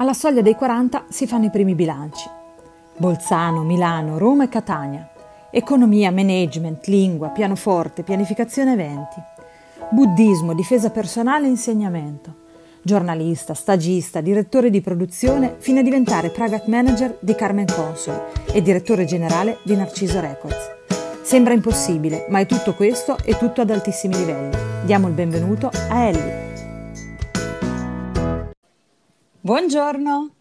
Alla soglia dei 40 si fanno i primi bilanci. Bolzano, Milano, Roma e Catania. Economia, management, lingua, pianoforte, pianificazione eventi. Buddismo, difesa personale e insegnamento. Giornalista, stagista, direttore di produzione fino a diventare private manager di Carmen Consoli e direttore generale di Narciso Records. Sembra impossibile, ma è tutto questo e tutto ad altissimi livelli. Diamo il benvenuto a Ellie. Buongiorno.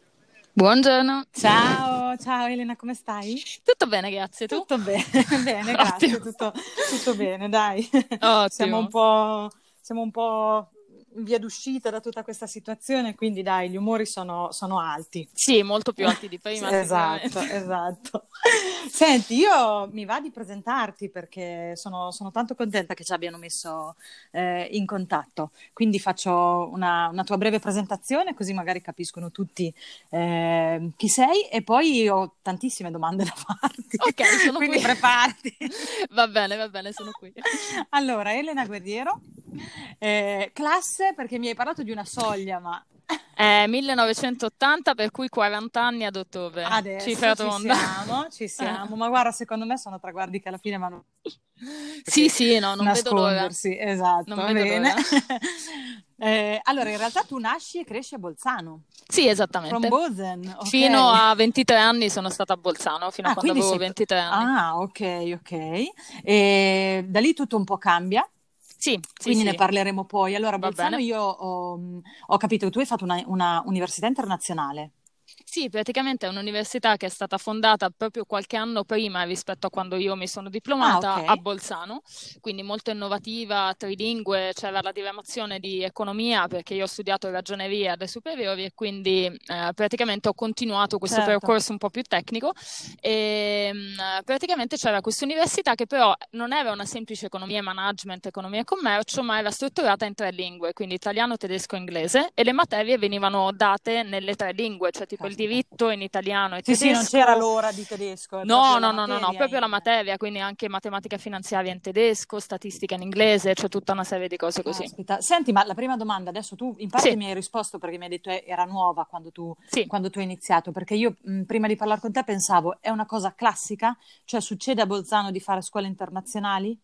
Buongiorno. Ciao, ciao Elena, come stai? Tutto bene, grazie. Tu? Tutto bene, bene, grazie, tutto, tutto, bene, dai. Ottimo. Siamo un po', siamo un po' via d'uscita da tutta questa situazione, quindi dai, gli umori sono, sono alti. Sì, molto più alti di prima. esatto, esatto. Senti, io mi va di presentarti perché sono, sono tanto contenta che ci abbiano messo eh, in contatto. Quindi faccio una, una, tua breve presentazione così magari capiscono tutti eh, chi sei e poi ho tantissime domande da farti. Ok, sono quindi qui. preparati. va bene, va bene, sono qui. Allora, Elena Guerriero, eh, classe perché mi hai parlato di una soglia, ma è 1980, per cui 40 anni ad ottobre. Adesso Cifra ci tonda. siamo, ci siamo. Ma guarda, secondo me sono traguardi che alla fine vanno Sì, sì, no, non vedo l'ora. nascondersi. Esatto, Non vedo bene. Eh, allora, in realtà tu nasci e cresci a Bolzano, Sì, from esattamente. Bozen, ok. Fino a 23 anni sono stata a Bolzano, fino Ah, a quando avevo sei- 23 anni. Ah, ok, ok. E da lì tutto un po' cambia, Sì, sì, quindi sì. ne parleremo poi. Allora, Va Bolzano bene. io ho, ho capito che tu hai fatto una, una università internazionale. Sì, praticamente è un'università che è stata fondata proprio qualche anno prima rispetto a quando io mi sono diplomata Ah, ok. a Bolzano, quindi molto innovativa, trilingue, c'era la diramazione di economia perché io ho studiato ragioneria alle superiori e quindi eh, praticamente ho continuato questo Certo. percorso un po' più tecnico e mh, praticamente c'era questa università che però non era una semplice economia e management, economia e commercio, ma era strutturata in tre lingue, quindi italiano, tedesco e inglese e le materie venivano date nelle tre lingue, cioè tipo il Diritto in italiano e Sì, sì, non tedesco. c'era l'ora di tedesco, No, no, no, no, no, proprio la materia, quindi anche matematica finanziaria in tedesco, statistica in inglese, c'è tutta una serie di cose così. Caspita. Senti, ma la prima domanda, adesso tu in parte mi hai risposto perché mi hai detto eh, era nuova quando tu, quando tu hai iniziato, perché io prima di parlare con te pensavo è una cosa classica, cioè succede a Bolzano di fare scuole internazionali?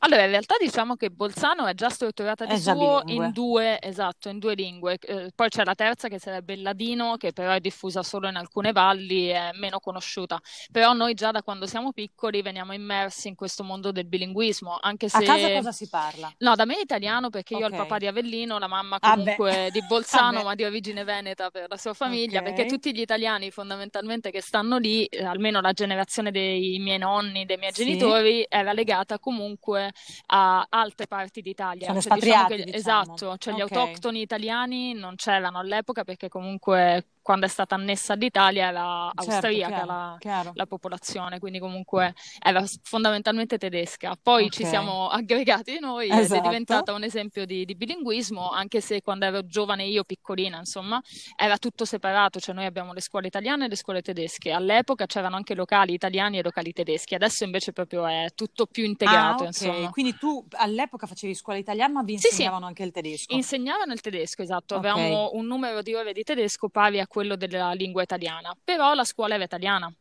Allora, in realtà diciamo che Bolzano è già strutturata di È suo in due, esatto, in due lingue. Eh, poi c'è la terza che sarebbe il ladino, che però è diffusa solo in alcune valli, è meno conosciuta. Però noi già da quando siamo piccoli veniamo immersi in questo mondo del bilinguismo, anche A casa se... cosa si parla? No, da me è italiano perché io ho il papà di Avellino, la mamma Ah, comunque di Bolzano, Vabbè. ma di origine veneta per la sua famiglia, Ok. perché tutti gli italiani fondamentalmente che stanno lì, eh, almeno la generazione dei miei nonni, dei miei Sì. genitori, era legata comunque a altre parti d'Italia. Sono Cioè, diciamo che- diciamo. esatto, cioè gli Ok. autoctoni italiani non c'erano all'epoca perché comunque quando è stata annessa all'Italia era Certo, austriaca chiaro, la, chiaro. la popolazione, quindi comunque era fondamentalmente tedesca. Poi ci Ok. siamo aggregati noi ed è Esatto. diventata un esempio di, di bilinguismo, anche se quando ero giovane io, piccolina, insomma, era tutto separato, cioè noi abbiamo le scuole italiane e le scuole tedesche. All'epoca c'erano anche locali italiani e locali tedeschi, adesso invece proprio è tutto più integrato, Ah, ok. insomma. Quindi tu all'epoca facevi scuola italiana, ma vi Sì, sì. insegnavano anche il tedesco. Insegnavano il tedesco, esatto, Ok. avevamo un numero di ore di tedesco pari a quello della lingua italiana, però la scuola era italiana.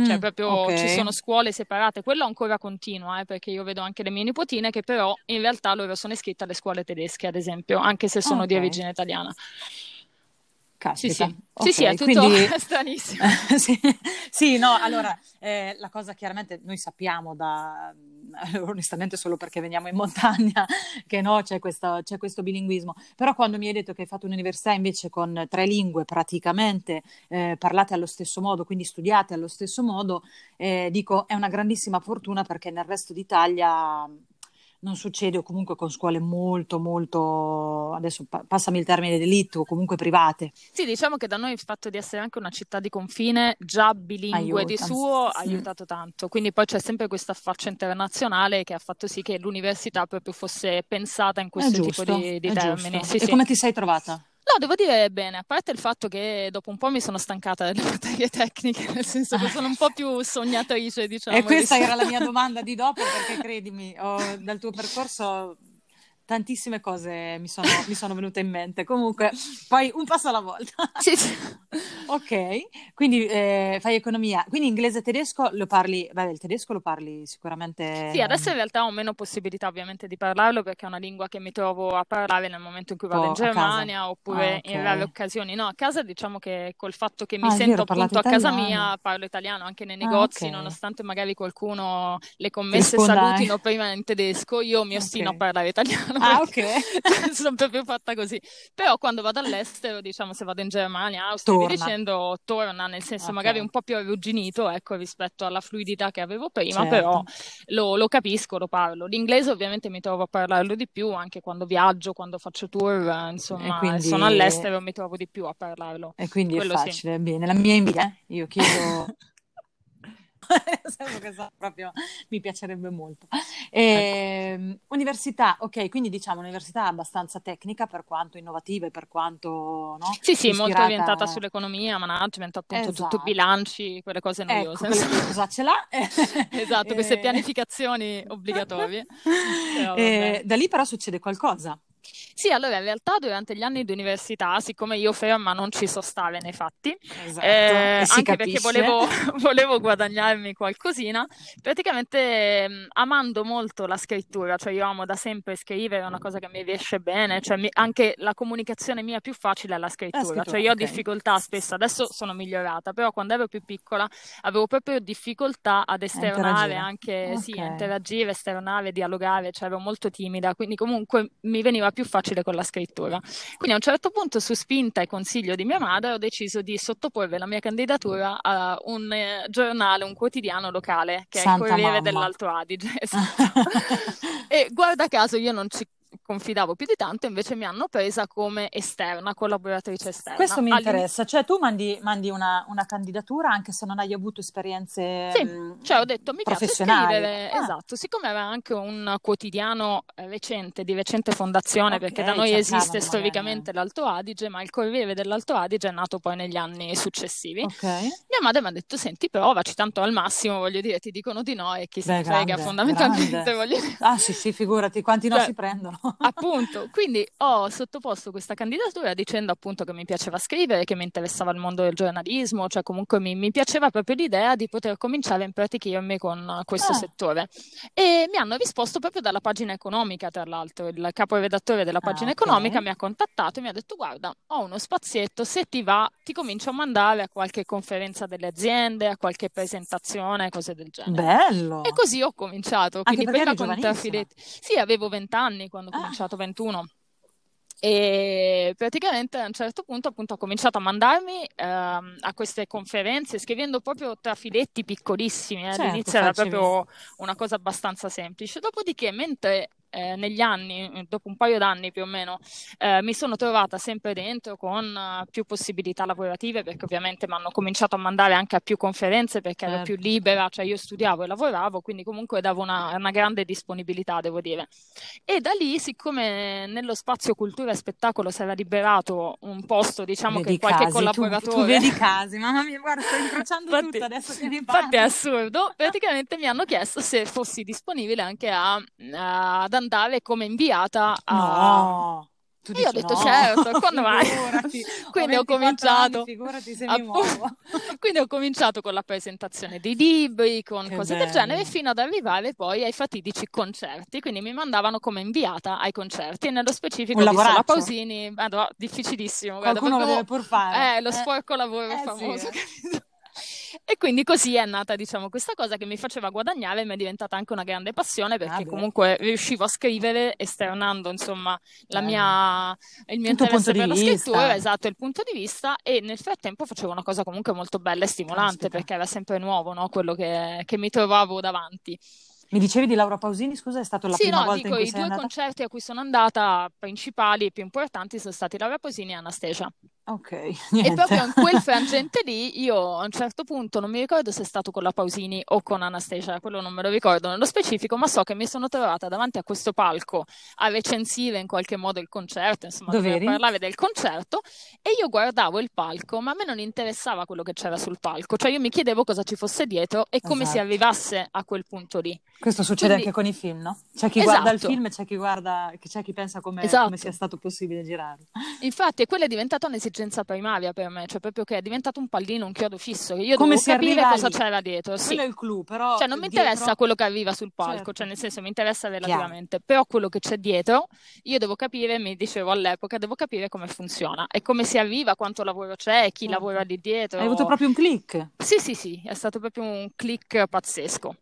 Cioè, Mm, proprio ok. ci sono scuole separate, quello ancora continua, eh, perché io vedo anche le mie nipotine che però in realtà loro sono iscritte alle scuole tedesche, ad esempio, anche se sono di Ok. origine italiana. Sì, Caspita. sì, sì, sì, Ok, è tutto quindi- stranissimo. sì, sì, no, allora eh, la cosa chiaramente noi sappiamo da onestamente solo perché veniamo in montagna che no, c'è questo, c'è questo bilinguismo, però quando mi hai detto che hai fatto un'università invece con tre lingue praticamente eh, parlate allo stesso modo, quindi studiate allo stesso modo, eh, dico è una grandissima fortuna perché nel resto d'Italia non succede o comunque con scuole molto molto adesso pa- passami il termine d'elite o comunque private. Sì, diciamo che da noi il fatto di essere anche una città di confine, già bilingue di Aiuta. suo, ha Mm. aiutato tanto. Quindi poi c'è sempre questo affaccio internazionale che ha fatto sì che l'università proprio fosse pensata in questo tipo di, di termini. Sì, E sì. come ti sei trovata? No, devo dire bene, a parte il fatto che dopo un po' mi sono stancata delle materie tecniche, nel senso che sono un po' più sognatrice, diciamo. e questa era la mia domanda di dopo, perché credimi, ho- dal tuo percorso tantissime cose mi sono, mi sono venute in mente. Comunque, poi un passo alla volta. Sì, sì. ok, quindi eh, fai economia. Quindi inglese e tedesco lo parli, beh, il tedesco lo parli sicuramente. Sì, adesso in realtà ho meno possibilità ovviamente di parlarlo perché è una lingua che mi trovo a parlare nel momento in cui vado in Germania oppure ah, okay. in rare occasioni. No, a casa diciamo che col fatto che mi ah, sento appunto a casa mia parlo italiano anche nei ah, negozi, ah, okay. nonostante magari qualcuno le commesse salutino prima in tedesco, io mi ostino okay. a parlare italiano. Ah, ok. sono proprio fatta così. Però quando vado all'estero, diciamo se vado in Germania, Austria, torna. dicendo torna, nel senso okay. magari un po' più arrugginito, ecco, rispetto alla fluidità che avevo prima, certo. però lo, lo, capisco, lo parlo. L'inglese ovviamente mi trovo a parlarlo di più anche quando viaggio, quando faccio tour, insomma, quindi... sono all'estero mi trovo di più a parlarlo. E quindi Quello è facile, sì. bene. La mia invidia, io chiedo proprio mi piacerebbe molto. E, ecco. Università, ok, quindi diciamo università abbastanza tecnica per quanto innovativa e per quanto no? Sì, sì, ispirata... molto orientata sull'economia, management, appunto, esatto. tutto bilanci, quelle cose noiose. Ecco, quelle, cosa ce l'ha? esatto, queste pianificazioni obbligatorie. Però, da lì però succede qualcosa. Sì, allora in realtà durante gli anni di università, siccome io ferma non ci so stare nei fatti, esatto, eh, anche capisce. perché volevo, volevo, guadagnarmi qualcosina, praticamente mh, amando molto la scrittura, cioè io amo da sempre scrivere, è una cosa che mi riesce bene, cioè mi, anche la comunicazione mia più facile è la scrittura, scrittura cioè io okay. ho difficoltà spesso, adesso sono migliorata, però quando ero più piccola avevo proprio difficoltà ad esternare anche, okay. sì, interagire, esternare, dialogare, cioè ero molto timida, quindi comunque mi veniva più facile con la scrittura. Quindi a un certo punto, su spinta e consiglio di mia madre, ho deciso di sottoporre la mia candidatura a un eh, giornale, un quotidiano locale, che Santa è il Corriere mamma. dell'Alto Adige. Esatto. e guarda caso io non ci confidavo più di tanto, invece mi hanno presa come esterna, collaboratrice esterna. Questo mi interessa, cioè tu mandi, mandi una, una, candidatura anche se non hai avuto esperienze Sì, mh, cioè ho detto mi piace scrivere, ah. esatto, siccome era anche un quotidiano recente, di recente fondazione, okay, perché da noi esiste storicamente l'Alto Adige, ma il Corriere dell'Alto Adige è nato poi negli anni successivi. Okay. Mia madre mi ha detto, senti, provaci, tanto al massimo, voglio dire, ti dicono di no e chi Beh, si frega fondamentalmente, voglio dire. Ah sì, sì, figurati, quanti no cioè, si prendono. Appunto, quindi ho sottoposto questa candidatura dicendo appunto che mi piaceva scrivere, che mi interessava il mondo del giornalismo, cioè comunque mi, mi piaceva proprio l'idea di poter cominciare a impratichirmi con questo ah. settore. E mi hanno risposto proprio dalla pagina economica, tra l'altro, il caporedattore della pagina ah, okay. economica mi ha contattato e mi ha detto guarda, ho uno spazietto, se ti va ti comincio a mandare a qualche conferenza delle aziende, a qualche presentazione, cose del genere. Bello! E così ho cominciato, quindi prima con trafiletti. Sì, avevo vent'anni quando ho ah. Cominciato 21. E praticamente a un certo punto appunto ho cominciato a mandarmi ehm, a queste conferenze scrivendo proprio trafiletti piccolissimi. Eh. Certo, All'inizio era proprio una cosa abbastanza semplice. Dopodiché, mentre eh, negli anni, dopo un paio d'anni più o meno, eh, mi sono trovata sempre dentro con uh, più possibilità lavorative perché ovviamente mi hanno cominciato a mandare anche a più conferenze perché certo. ero più libera, cioè io studiavo e lavoravo, quindi comunque davo una, una, grande disponibilità, devo dire. E da lì, siccome nello spazio cultura e spettacolo si era liberato un posto, diciamo vedi che qualche casi, collaboratore... Tu, tu vedi casi, mamma mia, guarda, sto incrociando infatti, tutto adesso che mi parli. Infatti è assurdo, praticamente mi hanno chiesto se fossi disponibile anche a, a, ad andare come inviata a... No. Tu io ho detto no, certo, quando mai? Quindi ho cominciato. Anni, figurati se mi muovo. Quindi ho cominciato con la presentazione dei libri, con che cose bello. del genere, fino ad arrivare poi ai fatidici concerti. Quindi mi mandavano come inviata ai concerti. E nello specifico Un ho visto la Pausini, Madonna, difficilissimo. Qualcuno guarda, lo deve pur fare. Eh, lo sporco lavoro eh, famoso. Sì, eh. E quindi così è nata, diciamo, questa cosa che mi faceva guadagnare e mi è diventata anche una grande passione perché ah, comunque riuscivo a scrivere esternando, insomma, mia, il mio Tutto interesse per la vista. scrittura, esatto, il punto di vista e nel frattempo facevo una cosa comunque molto bella e stimolante Caspita. perché era sempre nuovo, no? Quello che, che mi trovavo davanti. Mi dicevi di Laura Pausini, scusa, è stata la sì, prima no, volta dico, in cui i due andata? concerti a cui sono andata principali e più importanti sono stati Laura Pausini e Anastasia. Ok, E niente. proprio in quel frangente lì, io a un certo punto non mi ricordo se è stato con la Pausini o con Anastasia, quello non me lo ricordo nello specifico, ma so che mi sono trovata davanti a questo palco a recensire in qualche modo il concerto, insomma, a Dov'eri? parlare del concerto e io guardavo il palco, ma a me non interessava quello che c'era sul palco, cioè io mi chiedevo cosa ci fosse dietro e come si Esatto. arrivasse a quel punto lì. Questo succede Quindi... anche con i film, no? C'è chi esatto. guarda il esatto. film e c'è chi, guarda, c'è chi pensa come, esatto. come, sia stato possibile girarlo. Infatti, quella è diventata un'esigenza primaria per me, cioè proprio che è diventato un pallino, un chiodo fisso, che io come devo capire cosa lì. c'era dietro. Sì. Quello è il clou, però... Cioè, non mi dietro... interessa quello che arriva sul palco, certo. cioè nel senso mi interessa relativamente, Chiaro. però quello che c'è dietro, io devo capire, mi dicevo all'epoca, devo capire come funziona e come si arriva, quanto lavoro c'è, chi certo. lavora lì dietro. Hai avuto proprio un click? Sì, sì, sì, è stato proprio un click pazzesco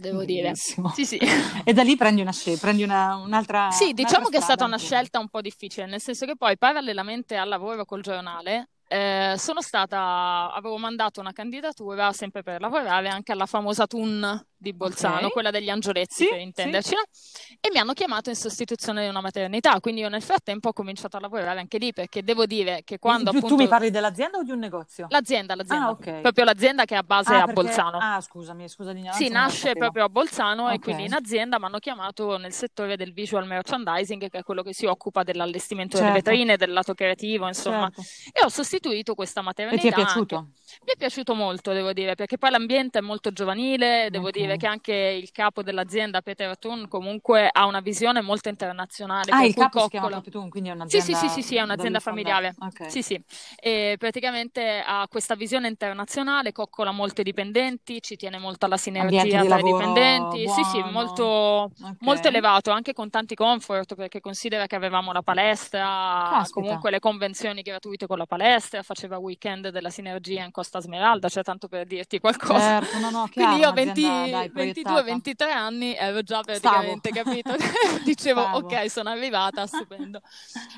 devo Bellissimo. dire. Sì, sì. E da lì prendi, una scelta, prendi una, un'altra. Sì, diciamo che è stata una scelta un po' difficile, nel senso che poi parallelamente al lavoro col giornale eh, sono stata, avevo mandato una candidatura sempre per lavorare anche alla famosa TUN di Bolzano, okay. quella degli angioletti sì, per intenderci, sì. e mi hanno chiamato in sostituzione di una maternità, quindi io nel frattempo ho cominciato a lavorare anche lì perché devo dire che quando tu, appunto... Tu mi parli dell'azienda o di un negozio? L'azienda, l'azienda, ah, okay. proprio l'azienda che ha base ah, a Bolzano. Ah, scusami, scusa di Sì, nasce proprio a Bolzano e quindi in azienda mi hanno chiamato nel settore del visual merchandising, che è quello che si occupa dell'allestimento certo. delle vetrine, del lato creativo, insomma, certo. e ho sostituito questa maternità. E ti è piaciuto? Anche. Mi è piaciuto molto, devo dire, perché poi l'ambiente è molto giovanile, devo okay. Dire che anche il capo dell'azienda, Peter Thun, comunque ha una visione molto internazionale. Ah, il capo coccola... si Thun, quindi è un'azienda Sì, sì, sì, sì, sì è un'azienda familiare. Okay. Sì, sì. E praticamente ha questa visione internazionale, coccola molte dipendenti, ci tiene molto alla sinergia tra i dipendenti. Buono. Sì, sì, molto, okay. molto elevato, anche con tanti comfort, perché considera che avevamo la palestra, Caspita. comunque le convenzioni gratuite con la palestra, faceva weekend della sinergia in Costa Smeralda, cioè tanto per dirti qualcosa. Certo, no, no, chiaro, Quindi io 20, 22, 23 anni ero già praticamente Stavo. capito. Dicevo, Stavo. ok, sono arrivata, stupendo.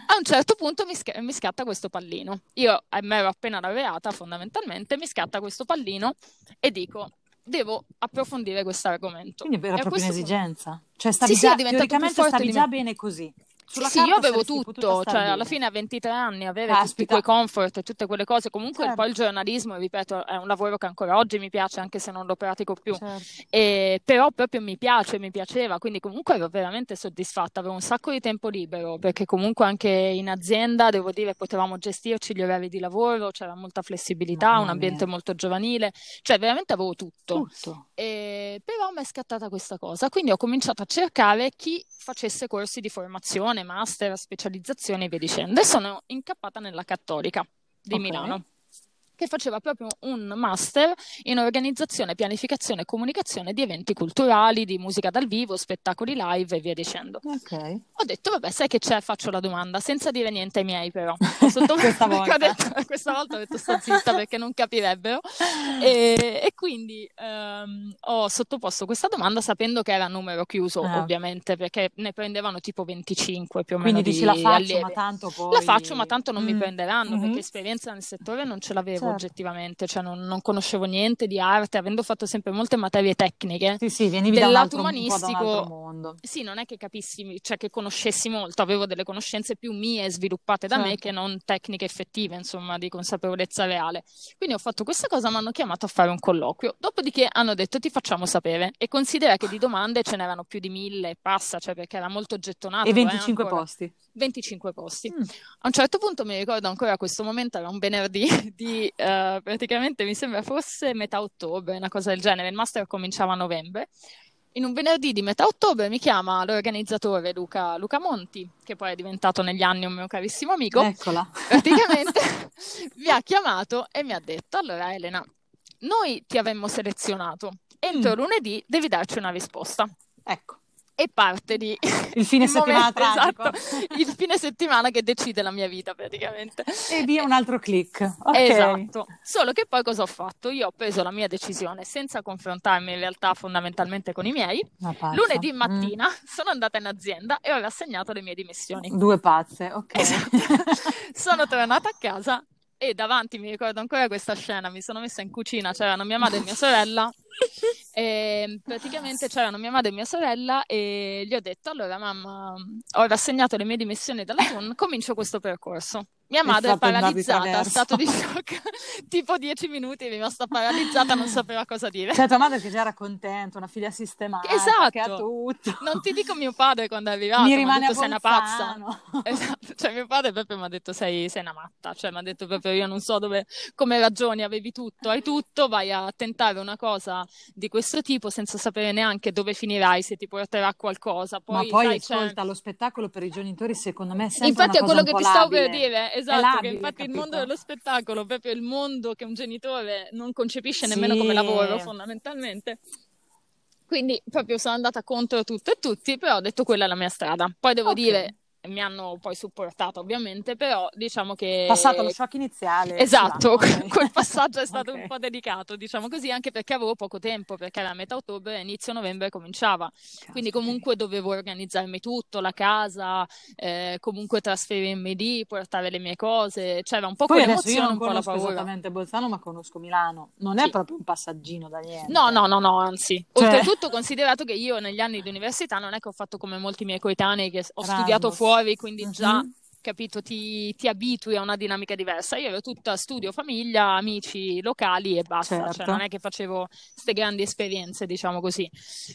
A un certo punto mi, sc- mi scatta questo pallino. Io mi ero appena laureata fondamentalmente, mi scatta questo pallino e dico, devo approfondire questo argomento. Quindi era proprio un'esigenza? Punto... Cioè stavi sì, già, sì, teoricamente stavi già bene così? Sulla sì, io avevo tutto, cioè alla fine a 23 anni avere tutti quei comfort e tutte quelle cose, comunque certo. poi il giornalismo, ripeto, è un lavoro che ancora oggi mi piace anche se non lo pratico più, certo. e, però proprio mi piace, mi piaceva, quindi comunque ero veramente soddisfatta, avevo un sacco di tempo libero perché comunque anche in azienda, devo dire, potevamo gestirci gli orari di lavoro, c'era molta flessibilità, Mamma un ambiente mia. molto giovanile, cioè veramente avevo tutto. tutto. E, però mi è scattata questa cosa, quindi ho cominciato a cercare chi facesse corsi di formazione master, specializzazione e via dicendo. E sono incappata nella Cattolica di okay. Milano che faceva proprio un master in organizzazione, pianificazione e comunicazione di eventi culturali, di musica dal vivo, spettacoli live e via dicendo. Okay. Ho detto, vabbè, sai che c'è? Faccio la domanda, senza dire niente ai miei però. Questa, volta. detto, questa volta ho detto sto zitta perché non capirebbero. E, e quindi um, ho sottoposto questa domanda sapendo che era numero chiuso, ah. ovviamente, perché ne prendevano tipo 25 più o meno. Quindi dici la faccio, allievi. ma tanto poi... La faccio, ma tanto non mm. mi prenderanno, mm-hmm. perché esperienza nel settore non ce l'avevo certo. oggettivamente, cioè non, non, conoscevo niente di arte, avendo fatto sempre molte materie tecniche. Sì, sì, venivi del lato umanistico. Sì, non è che capissi, cioè che conoscessi molto, avevo delle conoscenze più mie sviluppate da certo. me che non tecniche effettive, insomma, di consapevolezza reale. Quindi ho fatto questa cosa, mi hanno chiamato a fare un colloquio. Dopodiché hanno detto ti facciamo sapere e considera che di domande ce n'erano più di mille e passa, cioè perché era molto gettonato. E 25 eh, posti. 25 posti. Mm. A un certo punto mi ricordo ancora questo momento, era un venerdì di uh, praticamente mi sembra fosse metà ottobre, una cosa del genere. Il master cominciava a novembre. In un venerdì di metà ottobre mi chiama l'organizzatore Luca, Luca Monti, che poi è diventato negli anni un mio carissimo amico. Eccola. Praticamente mi ha chiamato e mi ha detto: Allora, Elena, noi ti avremmo selezionato. Entro mm. lunedì devi darci una risposta. Ecco e parte di il fine il settimana momento, esatto, il fine settimana che decide la mia vita praticamente e via un altro click okay. esatto solo che poi cosa ho fatto io ho preso la mia decisione senza confrontarmi in realtà fondamentalmente con i miei lunedì mm. mattina mm. sono andata in azienda e ho rassegnato le mie dimissioni due pazze ok esatto. sono tornata a casa e davanti mi ricordo ancora questa scena, mi sono messa in cucina, c'erano mia madre e mia sorella e praticamente c'erano mia madre e mia sorella e gli ho detto allora mamma ho rassegnato le mie dimissioni dalla TUN, comincio questo percorso. Mia madre è, paralizzata, è stato di shock, tipo dieci minuti è rimasta paralizzata, non sapeva cosa dire. Cioè tua madre che già era contenta, una figlia sistemata, esatto. che ha esatto. tutto. Non ti dico mio padre quando è arrivato, mi rimane detto sei una pazza. Esatto, cioè mio padre proprio mi ha detto sei, sei una matta, cioè mi ha detto proprio io non so dove, come ragioni, avevi tutto, hai tutto, vai a tentare una cosa di questo tipo senza sapere neanche dove finirai, se ti porterà a qualcosa. Poi, Ma poi sai, ascolta, c'è... lo spettacolo per i genitori secondo me è sempre Infatti è quello che ti stavo per dire, esatto, che labile, infatti il mondo capito? dello spettacolo, proprio il mondo che un genitore non concepisce nemmeno come lavoro, fondamentalmente. Quindi proprio sono andata contro tutto e tutti, però ho detto quella è la mia strada. Poi devo ok. dire, mi hanno poi supportato ovviamente, però diciamo Passato lo che shock iniziale, Esatto, ok. quel passaggio è stato un Ok. po' delicato, diciamo così, anche perché avevo poco tempo, perché era metà ottobre inizio novembre cominciava. Quindi Caspita. comunque dovevo organizzarmi tutto, la casa, eh, comunque trasferirmi lì, portare le mie cose, c'era un po' Poi adesso io quell'emozione, non un po' la paura. esattamente Bolzano, ma conosco Milano. Non è Sì. proprio un passaggino da No, niente. no, no, no, anzi. Cioè, Oltretutto, considerato che io negli anni di università non è che ho fatto come molti miei coetanei che ho studiato Erasmus. Fuori, quindi già, Mhm. capito, ti, ti abitui a una dinamica diversa. Io ero tutta studio, famiglia, amici locali e basta, cioè non Certo. è che facevo queste grandi esperienze, diciamo così.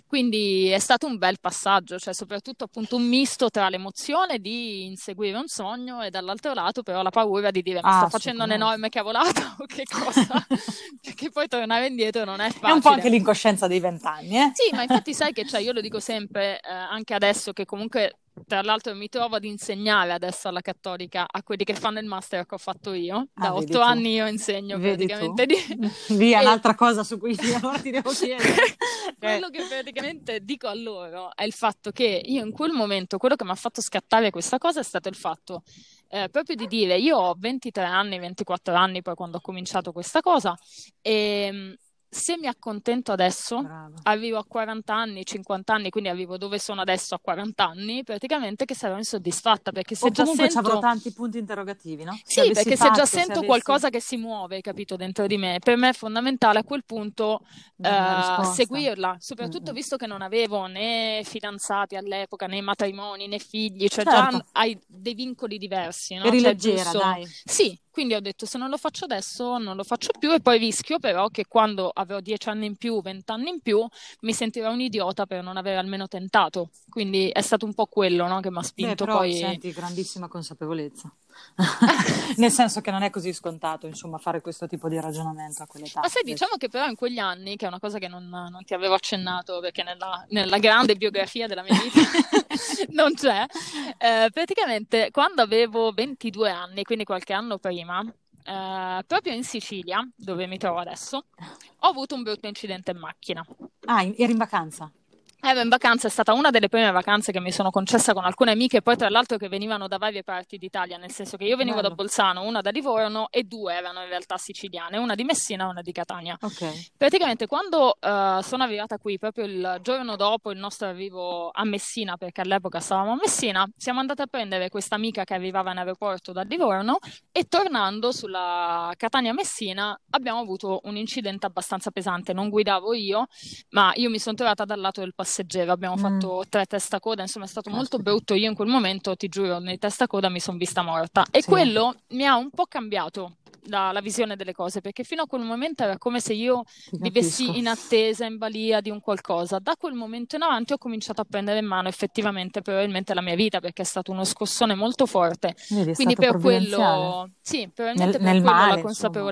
Quindi è stato un bel passaggio, cioè soprattutto appunto un misto tra l'emozione di inseguire un sogno e dall'altro lato però la paura di dire ma sto Ah, facendo assolutamente. un'enorme cavolata o che cosa? Perché poi tornare indietro non è È un po' facile. anche l'incoscienza dei vent'anni, eh? Sì, ma infatti sai che cioè, io lo dico sempre, eh, anche adesso che comunque tra l'altro mi trovo ad insegnare adesso alla Cattolica a quelli che fanno il master che ho fatto io. Ah, Da vedi otto tu. anni io insegno Vedi praticamente di... Via, E- un'altra cosa su cui ti devo chiedere. Eh, Quello che praticamente dico a loro è il fatto che io in quel momento, quello che mi ha fatto scattare questa cosa è stato il fatto eh, proprio di dire, io ho 23 anni, 24 anni poi quando ho cominciato questa cosa e mh, se mi accontento adesso, brava. arrivo a 40 anni, 50 anni, quindi arrivo dove sono adesso a 40 anni, praticamente che sarò insoddisfatta perché se O già comunque ci avrò sento... tanti punti interrogativi, no? Se Sì, perché se già fatto, se sento avessi qualcosa che si muove, capito, dentro di me, per me è fondamentale a quel punto eh, seguirla, soprattutto Mm, mm. visto che non avevo né fidanzati all'epoca, né matrimoni, né figli, cioè già Certo, hai dei vincoli diversi, no? eri Cioè leggera, giusto... dai. Sì, quindi ho detto se non lo faccio adesso non lo faccio più e poi rischio però che quando avrò 10 anni in più, 20 anni in più, mi sentirò un idiota per non aver almeno tentato. Quindi è stato un po' quello, no, che mi ha Beh, spinto però poi... senti grandissima consapevolezza. Nel senso che non è così scontato, insomma, fare questo tipo di ragionamento a quell'età. Ma sai, diciamo che però in quegli anni, che è una cosa che non, non ti avevo accennato perché nella, nella grande biografia della mia vita non c'è, eh, praticamente quando avevo 22 anni, quindi qualche anno prima, eh, proprio in Sicilia, dove mi trovo adesso, ho avuto un brutto incidente in macchina. Ah, eri in vacanza? Ero in vacanza, è stata una delle prime vacanze che mi sono concessa con alcune amiche, poi tra l'altro che venivano da varie parti d'Italia, nel senso che io venivo da Bello. Bolzano, una da Livorno e due erano in realtà siciliane, una di Messina e una di Catania. Ok. Praticamente quando eh, sono arrivata qui, proprio il giorno dopo il nostro arrivo a Messina, perché all'epoca stavamo a Messina, siamo andate a prendere questa amica che arrivava in aeroporto da Livorno e tornando sulla Catania-Messina abbiamo avuto un incidente abbastanza pesante. Non guidavo io, ma io mi sono trovata dal lato del passeggero. Abbiamo Mm. fatto tre testacoda, insomma è stato molto brutto. Io in quel momento, ti giuro, nei testacoda mi sono vista morta e Sì. quello mi ha un po' cambiato la, la visione delle cose, perché fino a quel momento era come se io vivessi in attesa, in balia di un qualcosa. Da quel momento in avanti ho cominciato a prendere in mano effettivamente probabilmente la mia vita, perché è stato uno scossone molto forte. Quindi stato per quello, sì, probabilmente Nel, per nel quello male, la insomma.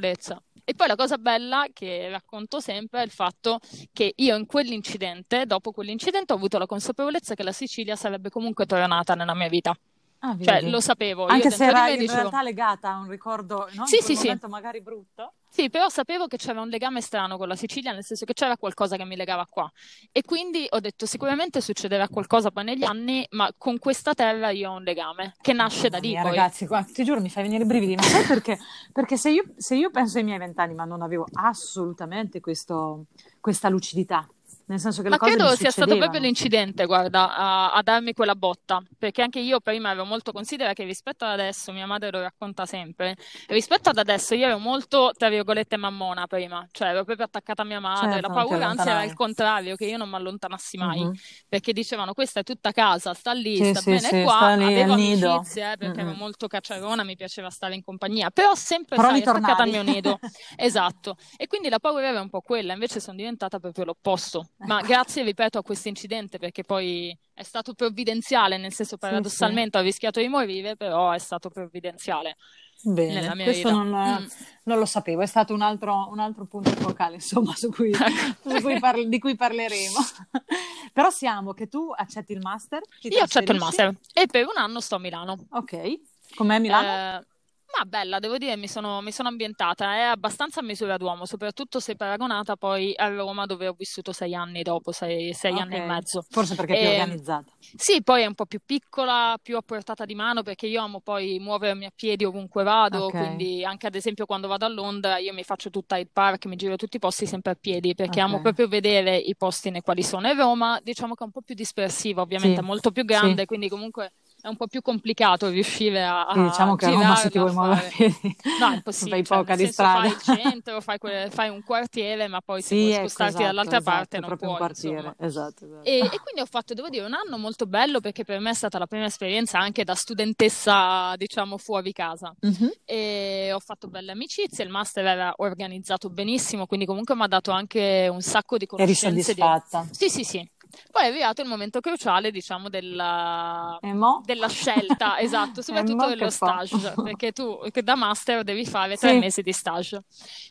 E poi la cosa bella che racconto sempre è il fatto che io in quell'incidente, dopo quell'incidente, ho avuto la consapevolezza che la Sicilia sarebbe comunque tornata nella mia vita. Ah, Cioè, lo sapevo. Anche se era in dicevo, realtà legata a un ricordo, no? Sì, sì, sì. magari brutto. Sì, però sapevo che c'era un legame strano con la Sicilia, nel senso che c'era qualcosa che mi legava qua. E quindi ho detto sicuramente succederà qualcosa poi negli anni, ma con questa terra io ho un legame che nasce da lì mia, poi. ragazzi, guarda, ti giuro, mi fai venire i brividi, ma sai perché? Perché se io, se io penso ai miei vent'anni, ma non avevo assolutamente questo- questa lucidità, nel senso che le Ma credo sia stato proprio l'incidente, guarda, a, a darmi quella botta, perché anche io prima ero molto, considera che rispetto ad adesso, mia madre lo racconta sempre, rispetto ad adesso io ero molto, tra virgolette, mammona prima, cioè ero proprio attaccata a mia madre, Certo, la paura anzi era il contrario, che io non mi allontanassi mai, Mhm. perché dicevano questa è tutta casa, sta lì, Sì, sta sì, bene sì, qua, avevo amicizie, eh, perché ero Mm-mm. molto cacciarona, mi piaceva stare in compagnia, però sempre, Però sai, attaccata al mio nido. Esatto, e quindi la paura era un po' quella, invece sono diventata proprio l'opposto. Ma grazie, ripeto, a questo incidente, perché poi è stato provvidenziale, nel senso Sì, sì. paradossalmente ho rischiato di morire, però è stato provvidenziale Bene, questo non, Mm. Non lo sapevo, è stato un altro, un altro punto focale, insomma, su cui, Ecco. su cui parli- di cui parleremo. Però siamo che tu accetti il master? Io accetto il master e per un anno sto a Milano. Ok, com'è Milano? Eh, ma bella, devo dire, mi sono, mi sono ambientata, è abbastanza a misura d'uomo, soprattutto se paragonata poi a Roma dove ho vissuto sei anni dopo, sei, sei anni e mezzo. Forse perché è più E- organizzata. Sì, poi è un po' più piccola, più a portata di mano perché io amo poi muovermi a piedi ovunque vado, Ok. quindi anche ad esempio quando vado a Londra io mi faccio tutta il park, mi giro tutti i posti sempre a piedi perché amo Ok. proprio vedere i posti nei quali sono. E Roma diciamo che è un po' più dispersiva, ovviamente, Sì, è molto più sì. grande, quindi comunque è un po' più complicato riuscire a, Sì, a diciamo che a Roma se ti vuoi muovere No, è impossibile, fai cioè, poca di senso fai strada. il centro, fai, que- fai un quartiere, ma poi se Sì, vuoi ecco, spostarti esatto, dall'altra esatto, parte non proprio un puoi, quartiere. Esatto, esatto. E, e quindi ho fatto, devo dire, un anno molto bello perché per me è stata la prima esperienza anche da studentessa, diciamo, fuori casa. Mhm. E ho fatto belle amicizie, il master era organizzato benissimo, quindi comunque mi ha dato anche un sacco di Eri conoscenze. di- soddisfatta? Sì, sì, sì. Poi è arrivato il momento cruciale, diciamo, della, della scelta, esatto, soprattutto dello che fa? stage, perché tu che da master devi fare tre Sì. mesi di stage.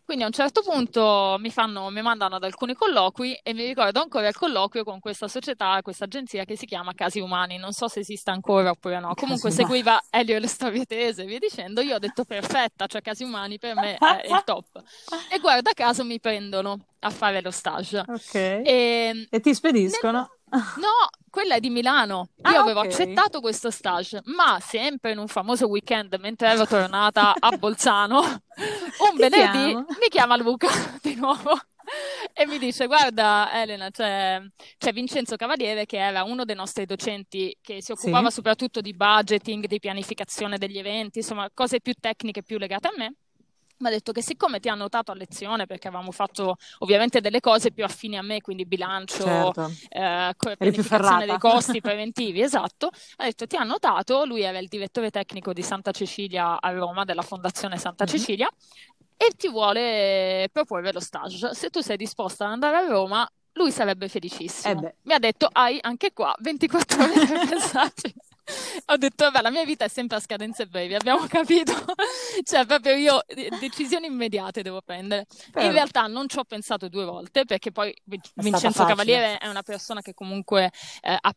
Quindi a un certo punto mi fanno, mi mandano ad alcuni colloqui e mi ricordo ancora il colloquio con questa società, questa agenzia che si chiama Casi Umani, non so se esista ancora oppure no. Comunque Casi Umani. seguiva Elio e le storie tese via dicendo, io ho detto perfetta, cioè Casi Umani per me è il top. E guarda caso mi prendono a fare lo stage. Ok. E E ti spediscono? No, quella è di Milano. Io Ah, avevo ok. accettato questo stage, ma sempre in un famoso weekend, mentre ero tornata a Bolzano, un venerdì mi chiama Luca di nuovo e mi dice: Guarda, Elena, c'è, c'è Vincenzo Cavaliere che era uno dei nostri docenti che si occupava Sì. soprattutto di budgeting, di pianificazione degli eventi, insomma, cose più tecniche, più legate a me. Mi ha detto che siccome ti ha notato a lezione, perché avevamo fatto ovviamente delle cose più affini a me, quindi bilancio, Certo. eh, pianificazione dei costi preventivi, esatto. Ha detto: Ti ha notato, lui era il direttore tecnico di Santa Cecilia a Roma, della Fondazione Santa Mhm. Cecilia, e ti vuole proporre lo stage. Se tu sei disposta ad andare a Roma, lui sarebbe Eh felicissimo. beh. Mi ha detto: Hai anche qua 24 ore per pensarci. Ho detto, vabbè, la mia vita è sempre a scadenze brevi, abbiamo capito. Cioè, proprio io decisioni immediate devo prendere. In Però realtà non ci ho pensato due volte, perché poi è Vincenzo. Cavaliere è una persona che comunque eh, ha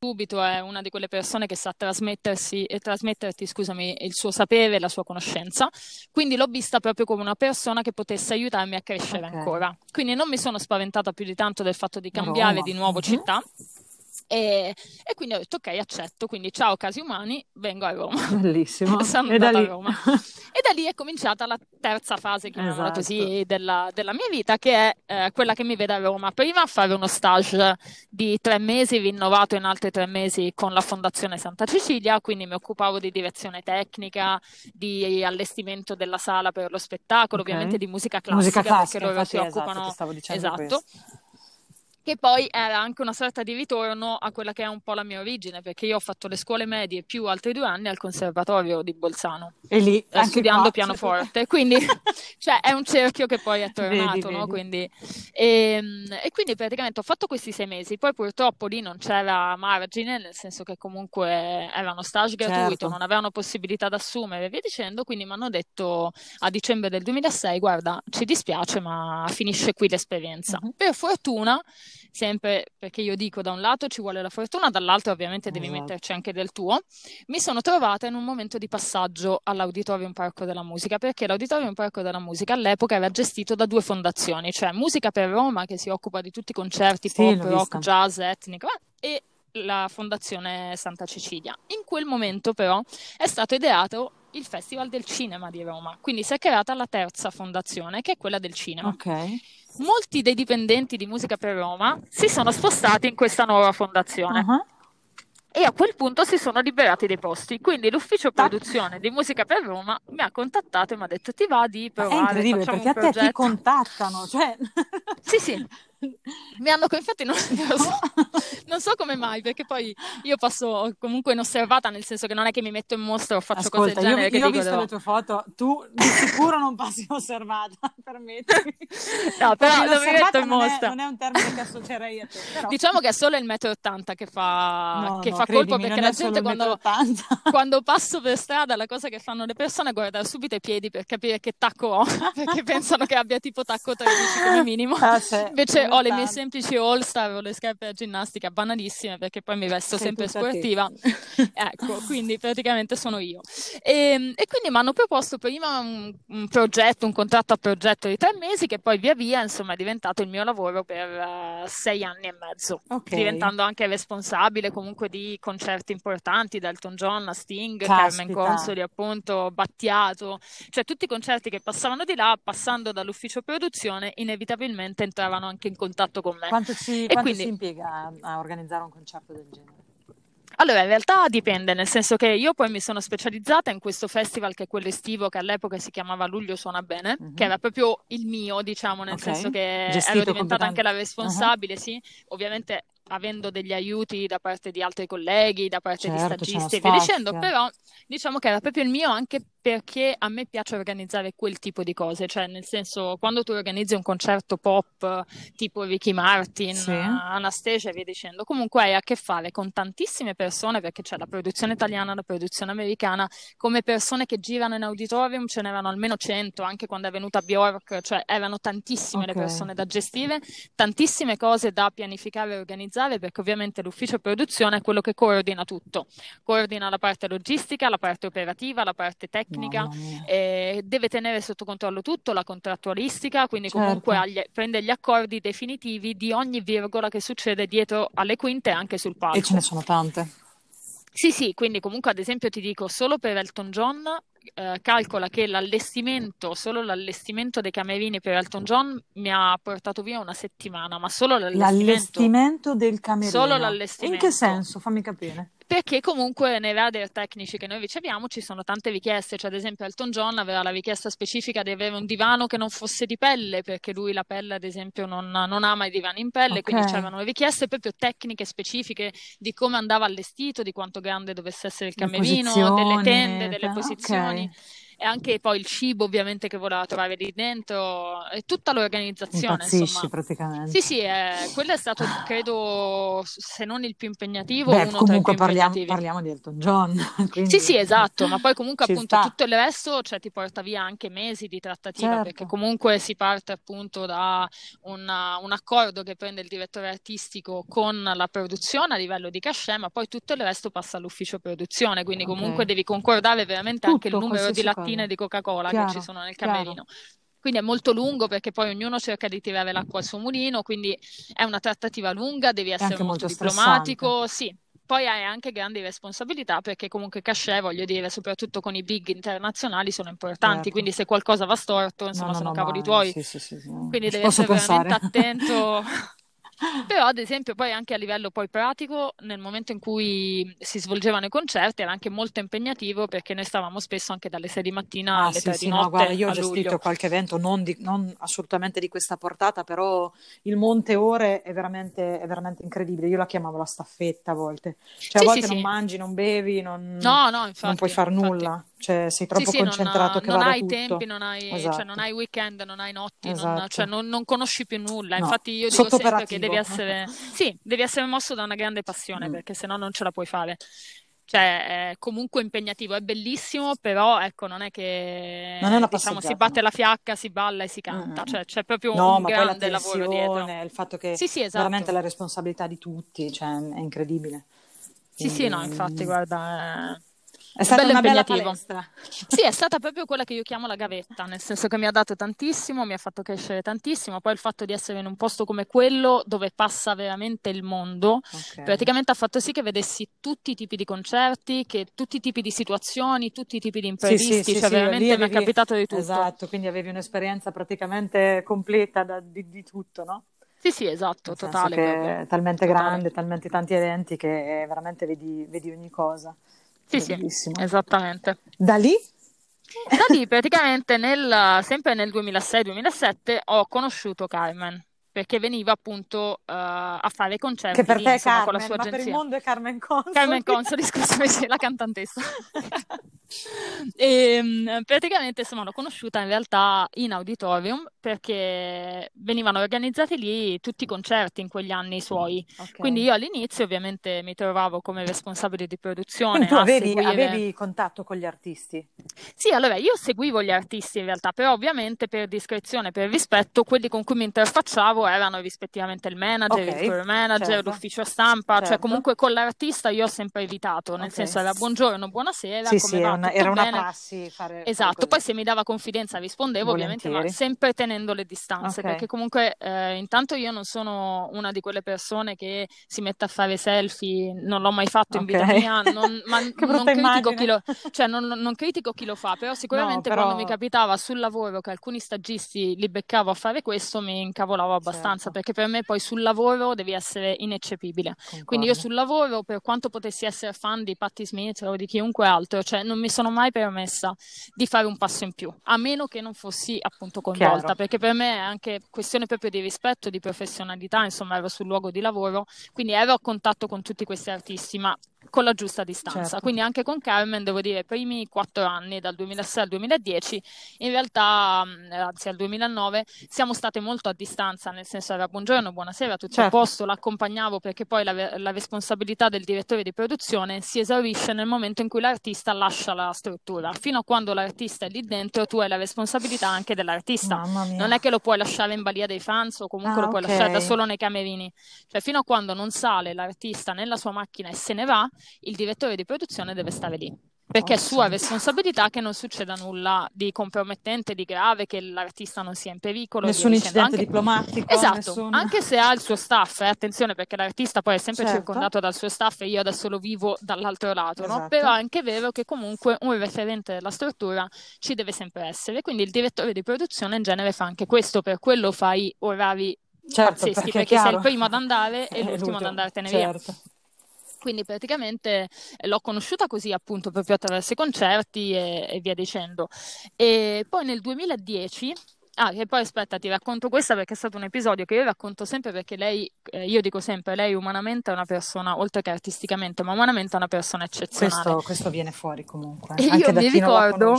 subito, è una di quelle persone che sa trasmettersi e trasmetterti, scusami, il suo sapere, la sua conoscenza. Quindi l'ho vista proprio come una persona che potesse aiutarmi a crescere Ok. ancora. Quindi non mi sono spaventata più di tanto del fatto di cambiare Roma. di nuovo Mhm. città. E, e quindi ho detto ok, accetto. Quindi ciao casi umani, vengo a Roma. Bellissimo. Sono E da andata a lì. Roma. E da lì è cominciata la terza fase, chiamiamola Esatto. così, della, della mia vita, che è eh, quella che mi vede a Roma. Prima a fare uno stage di tre mesi, rinnovato in altri tre mesi con la Fondazione Santa Cecilia, quindi mi occupavo di direzione tecnica, di allestimento della sala per lo spettacolo, Ok. ovviamente di musica classica, Musica classica, perché loro si infatti, esatto, occupano... Esatto. questo. Che poi era anche una sorta di ritorno a quella che è un po' la mia origine, perché io ho fatto le scuole medie più altri due anni al Conservatorio di Bolzano, E lì, eh, studiando qua, pianoforte, quindi cioè, è un cerchio che poi è Vedi, tornato, no? vedi. Quindi, ehm, e, quindi praticamente ho fatto questi sei mesi, poi purtroppo lì non c'era margine, nel senso che comunque era uno stage gratuito, Certo. non avevano possibilità di assumere e via dicendo, quindi mi hanno detto a dicembre del 2006, guarda, ci dispiace, ma finisce qui l'esperienza. Mhm. Per fortuna, sempre perché io dico da un lato ci vuole la fortuna, dall'altro ovviamente devi Esatto. metterci anche del tuo, mi sono trovata in un momento di passaggio all'Auditorium Parco della Musica, perché l'Auditorium Parco della Musica all'epoca era gestito da due fondazioni, cioè Musica per Roma, che si occupa di tutti i concerti Sì, pop, rock, jazz, etnico, e la Fondazione Santa Cecilia. In quel momento però è stato ideato il Festival del Cinema di Roma, quindi si è creata la terza fondazione, che è quella del cinema. Ok. Molti dei dipendenti di Musica per Roma si sono spostati in questa nuova fondazione. Ah, e a quel punto si sono liberati dei posti. Quindi l'ufficio produzione di Musica per Roma mi ha contattato e mi ha detto ti va di Ma È provare, incredibile perché a te ti contattano, cioè... Sì, sì, Mi hanno, infatti non, non, so, non, so, come mai, perché poi io passo comunque inosservata, nel senso che non è che mi metto in mostra o faccio Ascolta, cose del genere. Io, io ho visto devo... le tue foto, tu di sicuro non passi inosservata, permettimi. No, però non mi metto in mostra. Non è, non è, un termine che associerei a te. Però... Diciamo che è solo il metro 80 che fa, no, che no, fa colpo, perché la gente quando, quando passo per strada la cosa che fanno le persone è guardare subito i piedi per capire che tacco ho, perché pensano che abbia tipo tacco 13 come minimo. Ah, sì, Invece ho le mie semplici all star o le scarpe da ginnastica banalissime perché poi mi vesto Sei sempre sportiva. ecco, quindi praticamente sono io. E, e quindi mi hanno proposto prima un, un, progetto, un contratto a progetto di tre mesi che poi via via insomma è diventato il mio lavoro per uh, sei anni e mezzo, okay. diventando anche responsabile comunque di concerti importanti, da Elton John Sting, Caspita. Carmen Consoli appunto, Battiato, cioè tutti i concerti che passavano di là, passando dall'ufficio produzione, inevitabilmente entravano anche in contatto con me. Quanto quanto quindi... si impiega a, organizzare un concerto del genere? Allora, in realtà dipende, nel senso che io poi mi sono specializzata in questo festival che è quello estivo che all'epoca si chiamava Luglio Suona Bene, uh-huh. che era proprio il mio, diciamo, nel okay. senso che Gestito ero diventata anche la Uh-huh. responsabile, sì, ovviamente avendo degli aiuti da parte di altri colleghi, da parte Certo, di stagisti e via dicendo, però diciamo che era proprio il mio anche perché a me piace organizzare quel tipo di cose, cioè nel senso quando tu organizzi un concerto pop tipo Ricky Martin, Sì. Anastasia e via dicendo, comunque hai a che fare con tantissime persone perché c'è la produzione italiana, la produzione americana, come persone che girano in auditorium ce n'erano almeno 100, anche quando è venuta Bjork, cioè erano tantissime le Ok. persone da gestire, tantissime cose da pianificare e organizzare perché ovviamente l'ufficio produzione è quello che coordina tutto, coordina la parte logistica, la parte operativa, la parte tecnica, eh, deve tenere sotto controllo tutto, la contrattualistica, quindi comunque Certo. agli- prende gli accordi definitivi di ogni virgola che succede dietro alle quinte e anche sul E ce palco. ne sono tante. Sì, sì, quindi comunque ad esempio ti dico, solo per Elton John, eh, calcola che l'allestimento, solo l'allestimento dei camerini per Elton John mi ha portato via una settimana, ma solo l'allestimento. L'allestimento del camerino. Solo In l'allestimento. che senso? Fammi capire. Perché comunque nei radar tecnici che noi riceviamo ci sono tante richieste, cioè ad esempio Elton John aveva la richiesta specifica di avere un divano che non fosse di pelle, perché lui la pelle ad esempio non, non ama i divani in pelle, quindi Ok. c'erano richieste proprio tecniche specifiche di come andava allestito, di quanto grande dovesse essere il camerino, delle tende, delle ah, posizioni. ok. E anche poi il cibo ovviamente che voleva trovare lì dentro, e tutta l'organizzazione, Impazzisci insomma. praticamente. Sì, sì, eh, quello è stato, credo, se non il più impegnativo, Beh, comunque parliamo, parliamo di Elton John, quindi Sì, sì, esatto, ma poi comunque ci appunto sta. tutto il resto, cioè ti porta via anche mesi di trattativa, perché Certo. comunque si parte appunto da una- un accordo che prende il direttore artistico con la produzione a livello di cachet, ma poi tutto il resto passa all'ufficio produzione, quindi comunque Ok. devi concordare veramente anche il Tutto, numero di qualsiasi lattine di Coca-Cola che ci Chiaro, sono nel chiaro. camerino. Quindi è molto lungo perché poi ognuno cerca di tirare l'acqua al suo mulino, quindi è una trattativa lunga, devi essere molto molto diplomatico, sì. Poi hai anche grandi responsabilità perché comunque cachet, voglio dire, soprattutto con i big internazionali sono importanti, Certo. quindi se qualcosa va storto, No, insomma, no, sono no, cavoli tuoi. sì, sì, sì. Quindi devi essere veramente pensare. attento. Però, ad esempio, poi anche a livello poi pratico, nel momento in cui si svolgevano i concerti era anche molto impegnativo perché noi stavamo spesso anche dalle 6 di mattina Ah, alle sì, 3 sì, di no, guarda, io ho gestito luglio. qualche evento, non, di- non assolutamente di questa portata, però il Monte Ore è veramente, è veramente incredibile. Io la chiamavo la staffetta a volte. Cioè, a Sì, volte non mangi, non bevi, non, No, no, non infatti, puoi far infatti. nulla. Cioè, sei Sì, troppo sì, non, concentrato che non vada hai tutto. tempi, non hai, cioè, non Esatto, hai weekend, non hai notti, non, esatto. cioè, non, non conosci più nulla. No, Infatti io dico sempre che devi essere, sì, devi essere mosso da una grande passione Mm. perché sennò non ce la puoi fare. Cioè, è comunque impegnativo, è bellissimo, però ecco, non è che Non è una diciamo si batte la fiacca, si balla e si Mm, canta, mm, cioè mm. c'è proprio No, un grande lavoro dietro. il fatto che Sì, sì, veramente esatto. la responsabilità di tutti, cioè, è incredibile. Sì, sì, no, infatti, guarda, è... è stata bello una bella impegnativo. palestra. Sì, è stata proprio quella che io chiamo la gavetta, nel senso che mi ha dato tantissimo, mi ha fatto crescere tantissimo, poi il fatto di essere in un posto come quello dove passa veramente il mondo, Ok. praticamente ha fatto sì che vedessi tutti i tipi di concerti, che tutti i tipi di situazioni, tutti i tipi di Sì, sì, imprevisti, sì, cioè sì, veramente mi è capitato di tutto. esatto, quindi avevi un'esperienza praticamente completa da- di, di tutto, no? Sì, sì, esatto, totale che è talmente totale. grande, talmente tanti eventi che veramente vedi, vedi ogni cosa. Sì, sì, Bellissimo. esattamente. Da lì? Da lì praticamente nel, sempre nel 2006-2007 ho conosciuto Carmen, perché veniva appunto uh, a fare concerti che per te insomma, Carmen, con la sua ma agenzia. per il mondo è Carmen Consoli. Carmen Consoli, scusami, sì, la cantantessa. e mm, praticamente insomma l'ho conosciuta in realtà in auditorium perché venivano organizzati lì tutti i concerti in quegli anni suoi. Ok. Quindi io all'inizio ovviamente mi trovavo come responsabile di produzione tu avevi, seguire... avevi contatto con gli artisti? Sì, allora io seguivo gli artisti in realtà, però ovviamente per discrezione, per rispetto, quelli con cui mi interfacciavo erano rispettivamente il manager, Ok, il tour manager, certo. l'ufficio stampa, cioè Certo. comunque con l'artista io ho sempre evitato, nel Ok. senso era buongiorno, buonasera, Sì, sì, va, una, era una bene? prassi fare, fare Esatto, così. poi se mi dava confidenza rispondevo ovviamente, ma Volentieri. sempre tenendo le distanze, Ok. perché comunque eh, intanto io non sono una di quelle persone che si mette a fare selfie, non l'ho mai fatto in vita mia, non, ma non critico lo, cioè non, non critico chi lo fa, però sicuramente No, quando mi però- capitava sul lavoro che alcuni stagisti li beccavo a fare questo mi incavolavo abbastanza, Certo. perché per me poi sul lavoro devi essere ineccepibile. Quindi io Concordo. sul lavoro, per quanto potessi essere fan di Patti Smith o di chiunque altro, cioè non mi sono mai permessa di fare un passo in più, a meno che non fossi appunto coinvolta, Chiaro. perché per me è anche questione proprio di rispetto, di professionalità, insomma ero sul luogo di lavoro, quindi ero a contatto con tutti questi artisti, ma con la giusta distanza. Certo. Quindi anche con Carmen, devo dire, i primi quattro anni, dal 2006 al 2010, in realtà, anzi al 2009, siamo state molto a distanza, nel senso era buongiorno, buonasera, tutto Certo. a posto, l'accompagnavo perché poi la, la responsabilità del direttore di produzione si esaurisce nel momento in cui l'artista lascia la struttura. Fino a quando l'artista è lì dentro, tu hai la responsabilità anche dell'artista. Non è che lo puoi lasciare in balia dei fans o comunque Ah, lo puoi ok. lasciare da solo nei camerini. Cioè, fino a quando non sale l'artista nella sua macchina e se ne va, il direttore di produzione deve stare lì. Perché è sua responsabilità che non succeda nulla di compromettente, di grave, che l'artista non sia in pericolo. Nessun incidente diplomatico, Esatto, nessun- anche se ha il suo staff, eh, attenzione perché l'artista poi è sempre Certo. circondato dal suo staff e io adesso lo vivo dall'altro lato, no? Esatto. Però è anche vero che comunque un referente della struttura ci deve sempre essere, quindi il direttore di produzione in genere fa anche questo, per quello fai orari Certo, pazzeschi, perché perché, sei il primo ad andare e È l'ultimo ad andartene via. Quindi praticamente eh, l'ho conosciuta così appunto proprio attraverso i concerti e, e via dicendo. E poi nel 2010, ah, che poi aspetta, ti racconto questa perché è stato un episodio che io racconto sempre perché lei, eh, io dico sempre, lei umanamente è una persona, oltre che artisticamente, ma umanamente è una persona eccezionale. Questo, questo viene fuori comunque, E anche io da mi ricordo,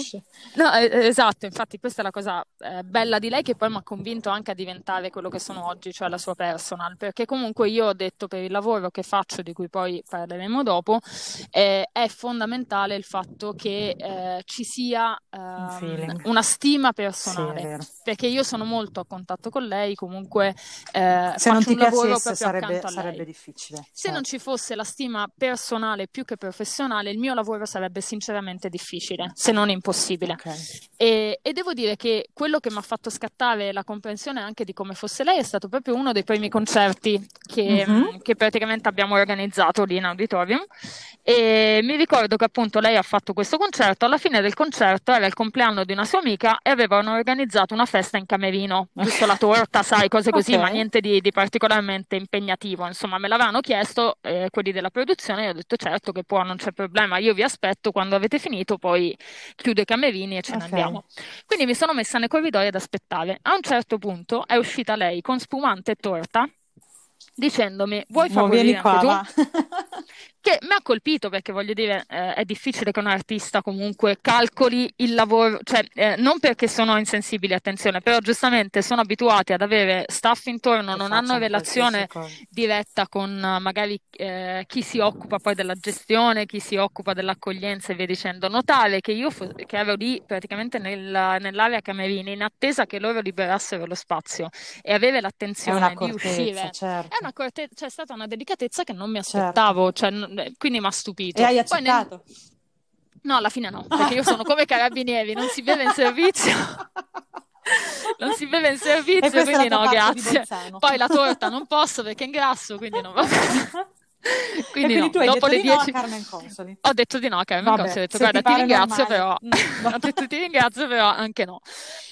no, eh, esatto, infatti questa è la cosa eh, bella di lei che poi mi ha convinto anche a diventare quello che sono oggi, cioè la sua personal, perché comunque io ho detto per il lavoro che faccio, di cui poi parleremo dopo, eh, è fondamentale il fatto che eh, ci sia ehm, feeling. una stima Sì, personale, vero. Perché io sono molto a contatto con lei, comunque eh, Se non ti piacesse sarebbe, sarebbe difficile. Se non certo. ci fosse la stima personale più che professionale, il mio lavoro sarebbe sinceramente difficile, se non impossibile. Ok. E, e devo dire che quello che mi ha fatto scattare la comprensione anche di come fosse lei è stato proprio uno dei primi concerti che, Mhm. che praticamente abbiamo organizzato lì in auditorium. E mi ricordo che appunto lei ha fatto questo concerto. Alla fine del concerto era il compleanno di una sua amica e avevano organizzato una festa in camerino, giusto la torta, sai, cose così, Ok. ma niente di, di particolarmente impegnativo. Insomma, me l'avevano chiesto eh, quelli della produzione io ho detto certo che può, non c'è problema, io vi aspetto quando avete finito, poi chiudo i camerini e ce ne Ok. andiamo. Quindi mi sono messa nei corridoi ad aspettare. A un certo punto è uscita lei con spumante e torta dicendomi vuoi favorire qua, anche tu? Che mi ha colpito perché voglio dire, eh, è difficile che un artista comunque calcoli il lavoro, cioè eh, non perché sono insensibili, attenzione, però giustamente sono abituati ad avere staff intorno, non hanno relazione diretta con eh, magari eh, chi si occupa poi della gestione, chi si occupa dell'accoglienza e via dicendo. Notare che io fo- che ero lì praticamente nel- nell'area camerini in attesa che loro liberassero lo spazio e avere l'attenzione di uscire. certo. È una corte- cioè, è stata una delicatezza che non mi Certo. aspettavo, cioè, quindi mi ha stupito. E hai Poi nel- accettato? No, alla fine no, perché io sono come i carabinieri, non si beve in servizio. Non si beve in servizio, è quindi no, grazie. Poi la torta non posso perché ingrasso, quindi non va bene. quindi, quindi no, tu hai dopo detto le 10 no. Ho detto di no a Carmen Vabbè, Consoli, ho detto guarda ti ringrazio però, mm, ho detto ti ringrazio però anche no.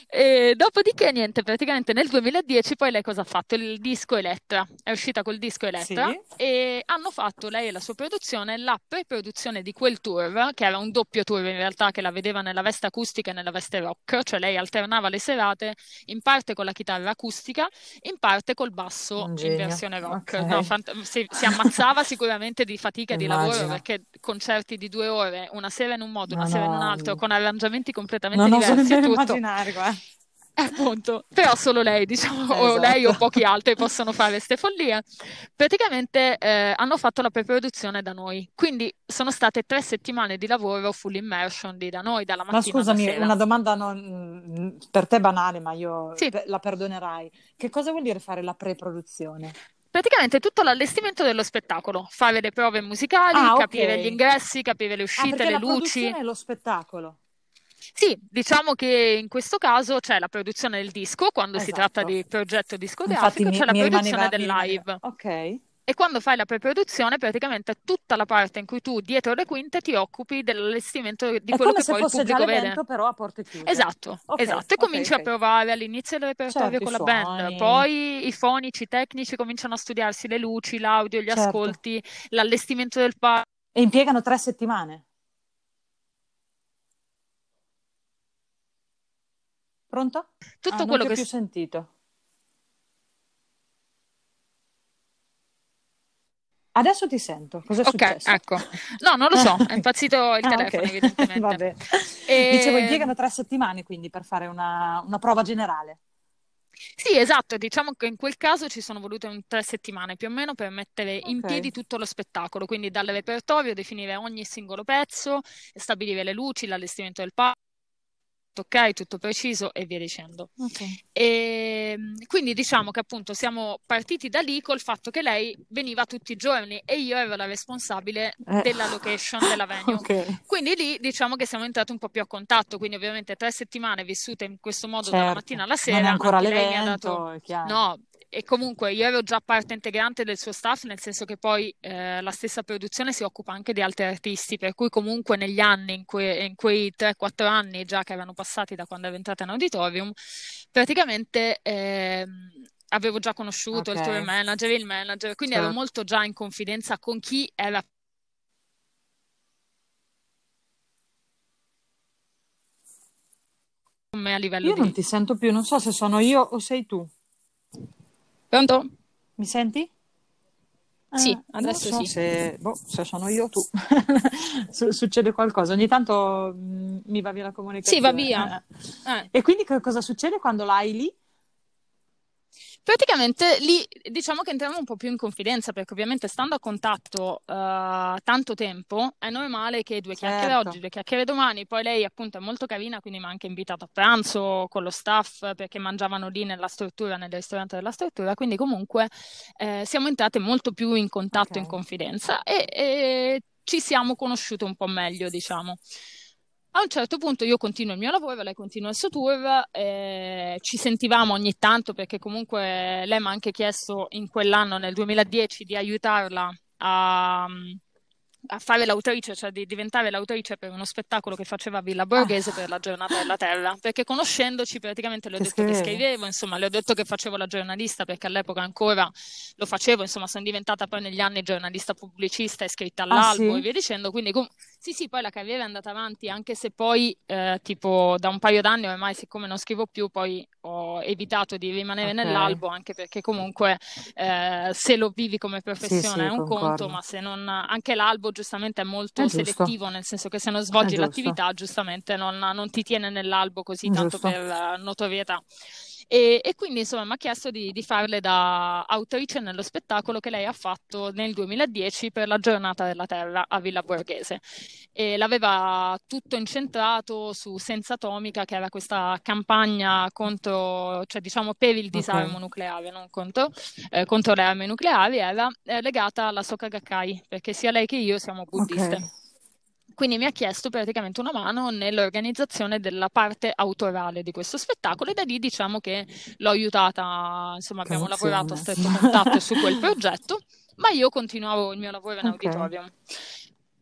E dopodiché, niente, praticamente nel 2010 poi lei cosa ha fatto? Il disco Elettra, è uscita col disco Elettra sì. e hanno fatto lei e la sua produzione la pre-produzione di quel tour, che era un doppio tour in realtà, che la vedeva nella veste acustica e nella veste rock, cioè lei alternava le serate in parte con la chitarra acustica, in parte col basso in versione rock. Okay. No, fant- si, si, ammazzava sicuramente di fatica e di lavoro perché concerti di due ore, una sera in un modo, una no, sera in un altro, con arrangiamenti completamente non diversi. Non immaginare, guarda. Appunto, però solo lei, diciamo, esatto. o lei o pochi altri possono fare queste follie. Praticamente eh, hanno fatto la pre-produzione da noi, quindi sono state tre settimane di lavoro full immersion di da noi, dalla mattina Ma scusami, una domanda non, per te banale, ma io sì. la perdonerai. Che cosa vuol dire fare la pre-produzione? Praticamente tutto l'allestimento dello spettacolo, fare le prove musicali, ah, capire okay. gli ingressi, capire le ah, uscite, ah, le luci. è lo spettacolo. Sì, diciamo che in questo caso c'è la produzione del disco, quando esatto. si tratta di progetto discografico, Infatti, c'è mi, la produzione del live. Ok. E quando fai la pre-produzione, praticamente tutta la parte in cui tu dietro le quinte ti occupi dell'allestimento di è quello che poi il pubblico vede. però a porte chiuse. Esatto, okay, esatto. E okay, cominci okay. a provare all'inizio il repertorio certo, con la band, poi i fonici, i tecnici cominciano a studiarsi le luci, l'audio, gli certo. ascolti, l'allestimento del palco. E impiegano tre settimane. Pronto? Tutto ah, quello che ho più sentito. Adesso ti sento. Cosa è Ok, successo? ecco. No, non lo so, è impazzito il Ah, telefono, ok. evidentemente. Vabbè. E- Dicevo, impiegano tre settimane quindi per fare una, una prova generale. Sì, esatto, diciamo che in quel caso ci sono volute un tre settimane più o meno per mettere in Ok. piedi tutto lo spettacolo, quindi dal repertorio, definire ogni singolo pezzo, stabilire le luci, l'allestimento del palco ok, tutto preciso e via dicendo. Ok. E quindi diciamo che appunto siamo partiti da lì col fatto che lei veniva tutti i giorni e io ero la responsabile Eh. della location della venue. Ok. Quindi lì diciamo che siamo entrati un po' più a contatto, quindi ovviamente tre settimane vissute in questo modo dalla Certo. mattina alla Non è sera, ancora l'evento, dato... No, e comunque io ero già parte integrante del suo staff, nel senso che poi eh, la stessa produzione si occupa anche di altri artisti, per cui comunque negli anni, in, que- in quei 3-4 anni già che erano passati da quando ero entrata in auditorium, praticamente ehm, avevo già conosciuto il tour manager, il manager, quindi ero certo. molto già in confidenza con chi era a livello Io non di... ti sento più, non so se sono io o sei tu. Pronto? Mi senti? Sì, Eh, non adesso so sì. se, boh, se sono io tu. Su- Succede qualcosa. Ogni tanto mm, mi va via la Sì, va comunicazione. via. Eh. Eh. E quindi che cosa succede quando l'hai lì? Praticamente lì diciamo che entriamo un po' più in confidenza perché ovviamente stando a contatto eh, tanto tempo è normale che due chiacchiere oggi, Certo. due chiacchiere domani, poi lei appunto è molto carina quindi mi ha anche invitato a pranzo con lo staff perché mangiavano lì nella struttura, nel ristorante della struttura, quindi comunque eh, siamo entrate molto più in contatto, in Ok. confidenza e, e ci siamo conosciute un po' meglio diciamo. A un certo punto io continuo il mio lavoro, lei continua il suo tour, eh, ci sentivamo ogni tanto perché comunque lei mi ha anche chiesto in quell'anno, nel 2010, di aiutarla a, a fare l'autrice, cioè di diventare l'autrice per uno spettacolo che faceva a Villa Borghese per la giornata della terra, perché conoscendoci praticamente le ho Che detto che scrivevo, insomma le ho detto che facevo la giornalista perché all'epoca ancora lo facevo, insomma sono diventata poi negli anni giornalista pubblicista iscritta Ah all'albo e sì? via dicendo, quindi com- sì sì poi la carriera è andata avanti anche se poi eh, tipo da un paio d'anni ormai siccome non scrivo più poi ho evitato di rimanere Ok. nell'albo anche perché comunque eh, se lo vivi come Sì, professione è sì, un conto, concordo. ma se non anche l'albo giustamente è È molto giusto. selettivo, nel senso che se non È svolgi l'attività giustamente non, non ti tiene nell'albo così tanto Giusto. per eh, notorietà. E, e quindi insomma mi ha chiesto di, di farle da autrice nello spettacolo che lei ha fatto nel 2010 per la Giornata della Terra a Villa Borghese e l'aveva tutto incentrato su Senza Atomica che era questa campagna contro, cioè diciamo per il disarmo Ok. nucleare, non contro, eh, contro le armi nucleari, era eh, legata alla Soka Gakkai perché sia lei che io siamo buddiste. Ok. Quindi mi ha chiesto praticamente una mano nell'organizzazione della parte autorale di questo spettacolo e da lì diciamo che l'ho aiutata, insomma abbiamo lavorato a stretto contatto su quel progetto ma io continuavo il mio lavoro in Ok. auditorium.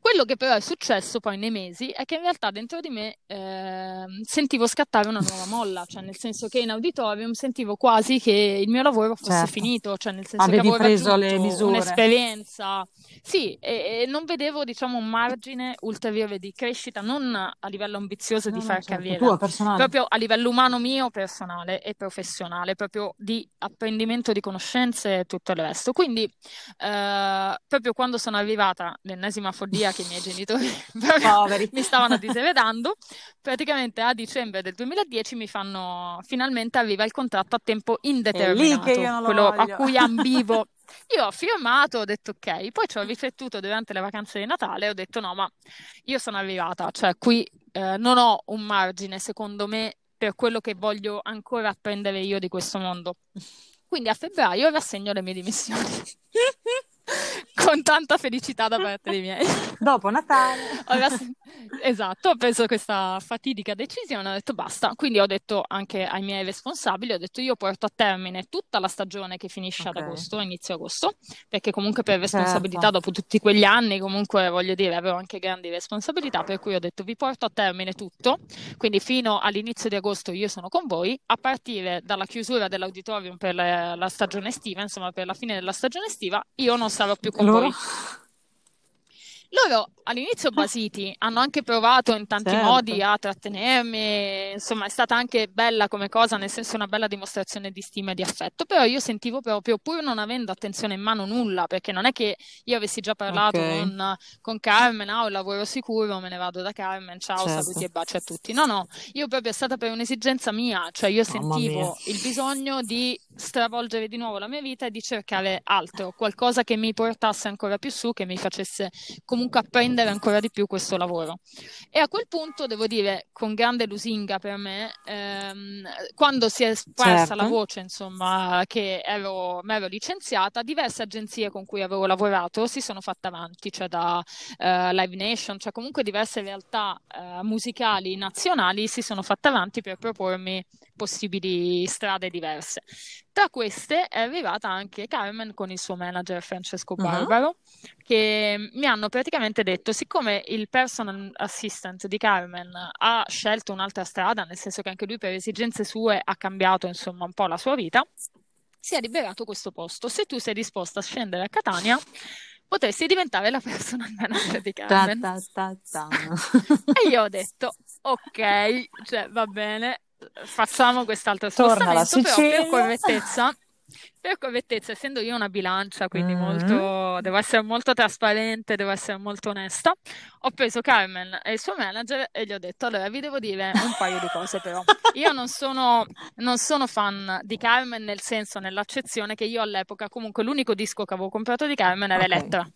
Quello che però è successo poi nei mesi è che in realtà dentro di me ehm, sentivo scattare una nuova molla, cioè nel senso che in auditorium sentivo quasi che il mio lavoro fosse Certo. finito, cioè nel senso che Avevi avevo preso le misure. un'esperienza, sì, e, e non vedevo diciamo un margine ulteriore di crescita, non a livello ambizioso di No, no, fare certo, carriera, tua proprio a livello umano mio, personale e professionale, proprio di apprendimento di conoscenze e tutto il resto. Quindi, eh, proprio quando sono arrivata l'ennesima follia che i miei genitori mi stavano diseredando, praticamente a dicembre del 2010 mi fanno finalmente arriva il contratto a tempo indeterminato, quello a voglio. cui ambivo. Io ho firmato, ho detto ok, poi ci ho riflettuto durante le vacanze di Natale ho detto no, ma io sono arrivata, cioè qui eh, non ho un margine, secondo me, per quello che voglio ancora apprendere io di questo mondo. Quindi a febbraio rassegno le mie dimissioni. Con tanta felicità da parte dei miei. Dopo Natale. Esatto, ho preso questa fatidica decisione, ho detto basta. Quindi ho detto anche ai miei responsabili, ho detto io porto a termine tutta la stagione che finisce ad Ok. agosto, inizio agosto, perché comunque per responsabilità Certo. dopo tutti quegli anni, comunque voglio dire, avevo anche grandi responsabilità, per cui ho detto vi porto a termine tutto, quindi fino all'inizio di agosto io sono con voi, a partire dalla chiusura dell'auditorium per la, la stagione estiva, insomma per la fine della stagione estiva, io non sarò più con Loro? voi. Loro all'inizio basiti hanno anche provato in tanti Certo. modi a trattenermi, insomma è stata anche bella come cosa, nel senso una bella dimostrazione di stima e di affetto, però io sentivo proprio, pur non avendo attenzione in mano nulla, perché non è che io avessi già parlato Ok. con, con Carmen, ah ho il lavoro sicuro, me ne vado da Carmen, ciao, Certo. saluti e baci a tutti. No, no, io proprio è stata per un'esigenza mia, cioè io sentivo il bisogno di stravolgere di nuovo la mia vita e di cercare altro, qualcosa che mi portasse ancora più su, che mi facesse comunque apprendere ancora di più questo lavoro. E a quel punto, devo dire, con grande lusinga per me, ehm, quando si è sparsa la Certo. voce, insomma, che ero, mi ero licenziata, diverse agenzie con cui avevo lavorato si sono fatte avanti, cioè da eh, Live Nation, cioè comunque diverse realtà eh, musicali nazionali si sono fatte avanti per propormi possibili strade diverse. Tra queste è arrivata anche Carmen con il suo manager Francesco Mhm. Barbaro, che mi hanno praticamente detto, siccome il personal assistant di Carmen ha scelto un'altra strada, nel senso che anche lui per esigenze sue ha cambiato insomma un po' la sua vita, si è liberato questo posto. Se tu sei disposta a scendere a Catania, potresti diventare la personal manager di Carmen. ta ta ta. E io ho detto, ok, cioè va bene, facciamo quest'altro Torna spostamento, però per correttezza, per correttezza, essendo io una bilancia, quindi Mm. molto, devo essere molto trasparente, devo essere molto onesta, ho preso Carmen e il suo manager e gli ho detto, allora vi devo dire un paio di cose però. Io non sono, non sono fan di Carmen nel senso, nell'accezione che io all'epoca comunque l'unico disco che avevo comprato di Carmen era Ok. Elettra.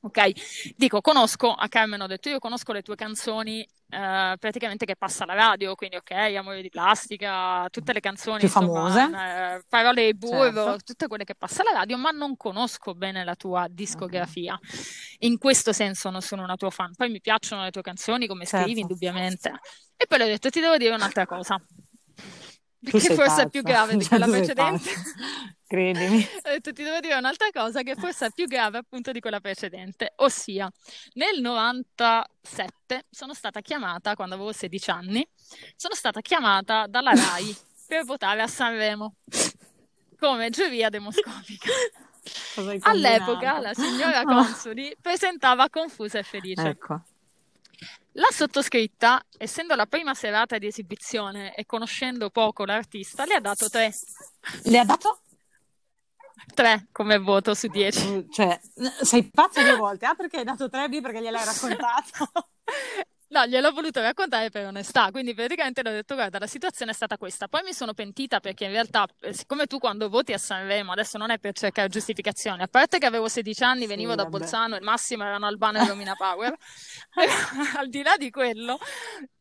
Ok, dico, conosco, a Carmen ho detto, io conosco le tue canzoni eh, praticamente che passa alla radio, quindi ok, Amore di plastica, tutte le canzoni, Più insomma, famose. eh, Parole di burro, Certo. tutte quelle che passa alla radio, ma non conosco bene la tua discografia. In questo senso non sono una tua fan. Poi mi piacciono le tue canzoni, come scrivi, Certo. indubbiamente. E poi le ho detto, ti devo dire un'altra cosa, Tu che forse è più pazza. grave di Cioè, quella precedente. Credimi. Ho detto, ti devo dire un'altra cosa che forse è più grave appunto di quella precedente, ossia nel 97 sono stata chiamata, quando avevo 16 anni, sono stata chiamata dalla RAI per votare a Sanremo come giuria demoscopica. All'epoca la signora. Consoli presentava Confusa e Felice. Ecco. La sottoscritta, essendo la prima serata di esibizione e conoscendo poco l'artista, le ha dato 3. Le ha dato? 3 come voto su 10. Mm, Cioè, sei pazza due volte. Ah, perché hai dato 3 B perché gliel'hai raccontato. No, gliel'ho voluto raccontare per onestà, quindi praticamente le ho detto guarda la situazione è stata questa, poi mi sono pentita perché in realtà eh, siccome tu quando voti a Sanremo, adesso non è per cercare giustificazioni, a parte che avevo 16 anni, venivo Sì, da vabbè. Bolzano, il massimo erano Albano e Romina Power, al di là di quello,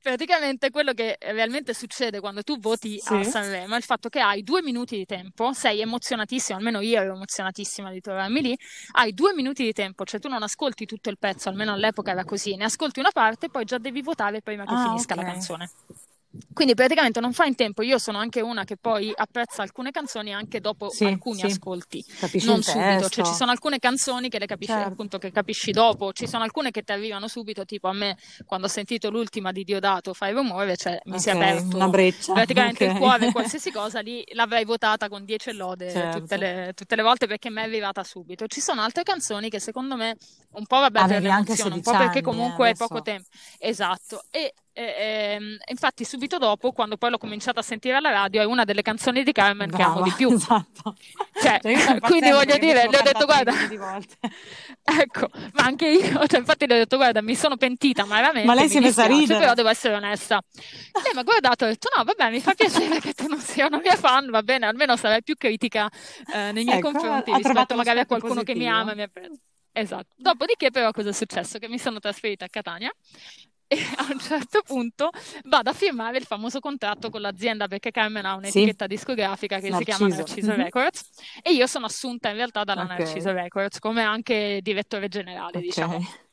praticamente quello che realmente succede quando tu voti a Sì. Sanremo è il fatto che hai due minuti di tempo, sei emozionatissimo, almeno io ero emozionatissima di trovarmi lì, hai due minuti di tempo, cioè tu non ascolti tutto il pezzo, almeno all'epoca era così, ne ascolti una parte e poi già devi votare prima che Ah, finisca ok. la canzone. Quindi praticamente non fa in tempo, io sono anche una che poi apprezza alcune canzoni anche dopo Sì, alcuni sì. ascolti, Capisci non il subito, cioè ci sono alcune canzoni che le capisci Certo. appunto che capisci dopo, ci sono alcune che ti arrivano subito, tipo a me quando ho sentito l'ultima di Diodato, Fai rumore, cioè mi si è aperto una breccia. praticamente il ok. cuore, qualsiasi cosa lì l'avrei votata con 10 lode Certo. tutte le, tutte le volte perché mi è arrivata subito. Ci sono altre canzoni che secondo me un po' vabbè per Avevi anche l'emozione, un 16 po' perché anni, eh, comunque è poco tempo. Esatto. E e, ehm, infatti subito dopo, quando poi l'ho cominciata a sentire alla radio, è una delle canzoni di Carmen che amo Brava, di più. esatto. Cioè, Cioè, quindi voglio dire, le ho detto guarda, ecco, ma anche io, cioè, infatti le ho detto guarda, mi sono pentita, ma veramente Ma lei si è messa a ridere. però devo essere onesta. Lei mi ha guardato e ho detto no, vabbè, mi fa piacere che tu non sia una mia fan, va bene, almeno sarai più critica eh, nei miei Ecco, confronti ha rispetto magari a qualcuno che mi positivo. ama e mi apprezza. Esatto. Dopodiché però cosa è successo? Che mi sono trasferita a Catania e a un certo punto vado a firmare il famoso contratto con l'azienda perché Carmen ha Sì, un'etichetta discografica che si chiama Narciso. Narciso Mhm. Records e io sono assunta in realtà dalla Ok, Narciso Records come anche direttore generale, diciamo. ok.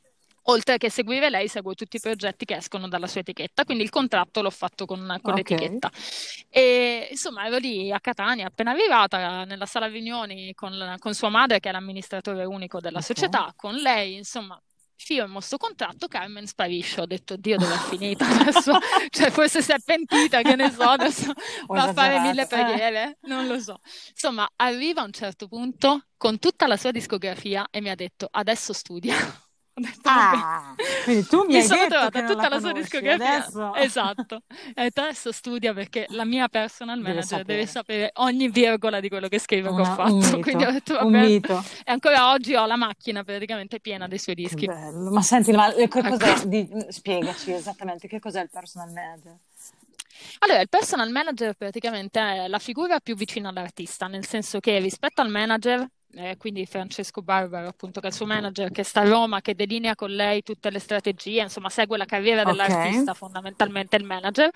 Oltre che seguire lei, seguo tutti i progetti che escono dalla sua etichetta, quindi il contratto l'ho fatto con, con Ok. l'etichetta. E insomma, ero lì a Catania, appena arrivata nella sala riunioni con, con sua madre, che è l'amministratore unico della società, con lei, insomma. Firmo sto contratto, Carmen sparisce. Ho detto, Dio, dove è finita adesso? Cioè, forse si è pentita, che ne so, adesso va a fare mille. Eh. preghiere, non lo so. Insomma, arriva a un certo punto con tutta la sua discografia e mi ha detto, adesso studia. Detto. Ah, quindi tu mi Mi hai sono detto trovata tutta la la sua discografia. adesso Esatto. E adesso studia perché la mia personal deve manager deve sapere. sapere ogni virgola di quello che scrivo che ho Una- fatto. Quindi ho detto, vabbè. mito. E ancora oggi ho la macchina praticamente piena dei suoi dischi. bello. Ma senti, ma che cos'è? Ecco. Di- spiegaci esattamente che cos'è il personal manager. Allora, il personal manager praticamente è la figura più vicina all'artista, nel senso che rispetto al manager, eh, quindi Francesco Barbaro, appunto, che è il suo manager, che sta a Roma, che delinea con lei tutte le strategie, insomma, segue la carriera Ok. dell'artista, fondamentalmente il manager.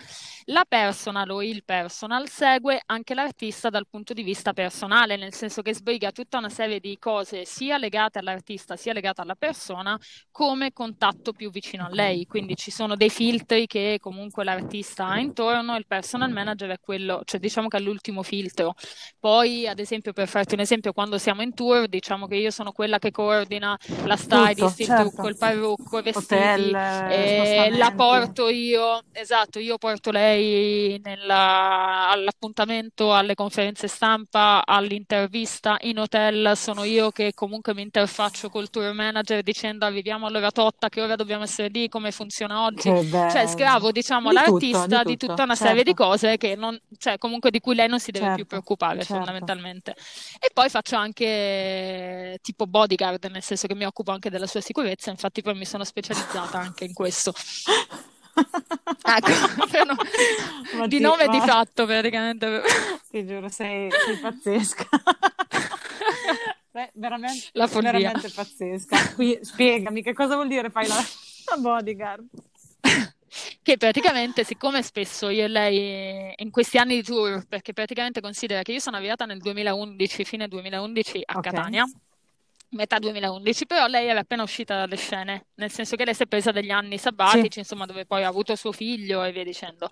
La personal o il personal segue anche l'artista dal punto di vista personale, nel senso che sbriga tutta una serie di cose sia legate all'artista sia legate alla persona come contatto più vicino a lei. Quindi ci sono dei filtri che comunque l'artista ha intorno, il personal manager è quello, cioè diciamo che è l'ultimo filtro. Poi, ad esempio, per farti un esempio, quando siamo in tour, diciamo che io sono quella che coordina la Tutto, stylist, il certo. trucco, il parrucco, i vestiti, Hotel, eh, la spostamenti. porto io, esatto, io porto lei nella- all'appuntamento, alle conferenze stampa, all'intervista in hotel, sono io che comunque mi interfaccio col tour manager dicendo arriviamo all'ora totta, che ora dobbiamo essere lì, come funziona oggi. Cioè, scravo, diciamo, Di tutto, all'artista di di tutto, tutta una serie di certo. cose che non, cioè, comunque di cui lei non si deve più Certo, preoccupare, certo. fondamentalmente. E poi faccio anche tipo bodyguard, nel senso che mi occupo anche della sua sicurezza, infatti poi mi sono specializzata anche in questo. Ecco, per no- Ma di nome e di fatto praticamente. Ti giuro, sei, sei pazzesca. Beh, veramente, veramente pazzesca. Qui, spiegami che cosa vuol dire fai la, la bodyguard. Che praticamente, siccome spesso io e lei in questi anni di tour, perché praticamente considera che io sono arrivata nel 2011, fine 2011 a Ok. Catania, metà 2011, però lei era appena uscita dalle scene, nel senso che lei si è presa degli anni sabbatici, Sì. insomma, dove poi ha avuto suo figlio e via dicendo.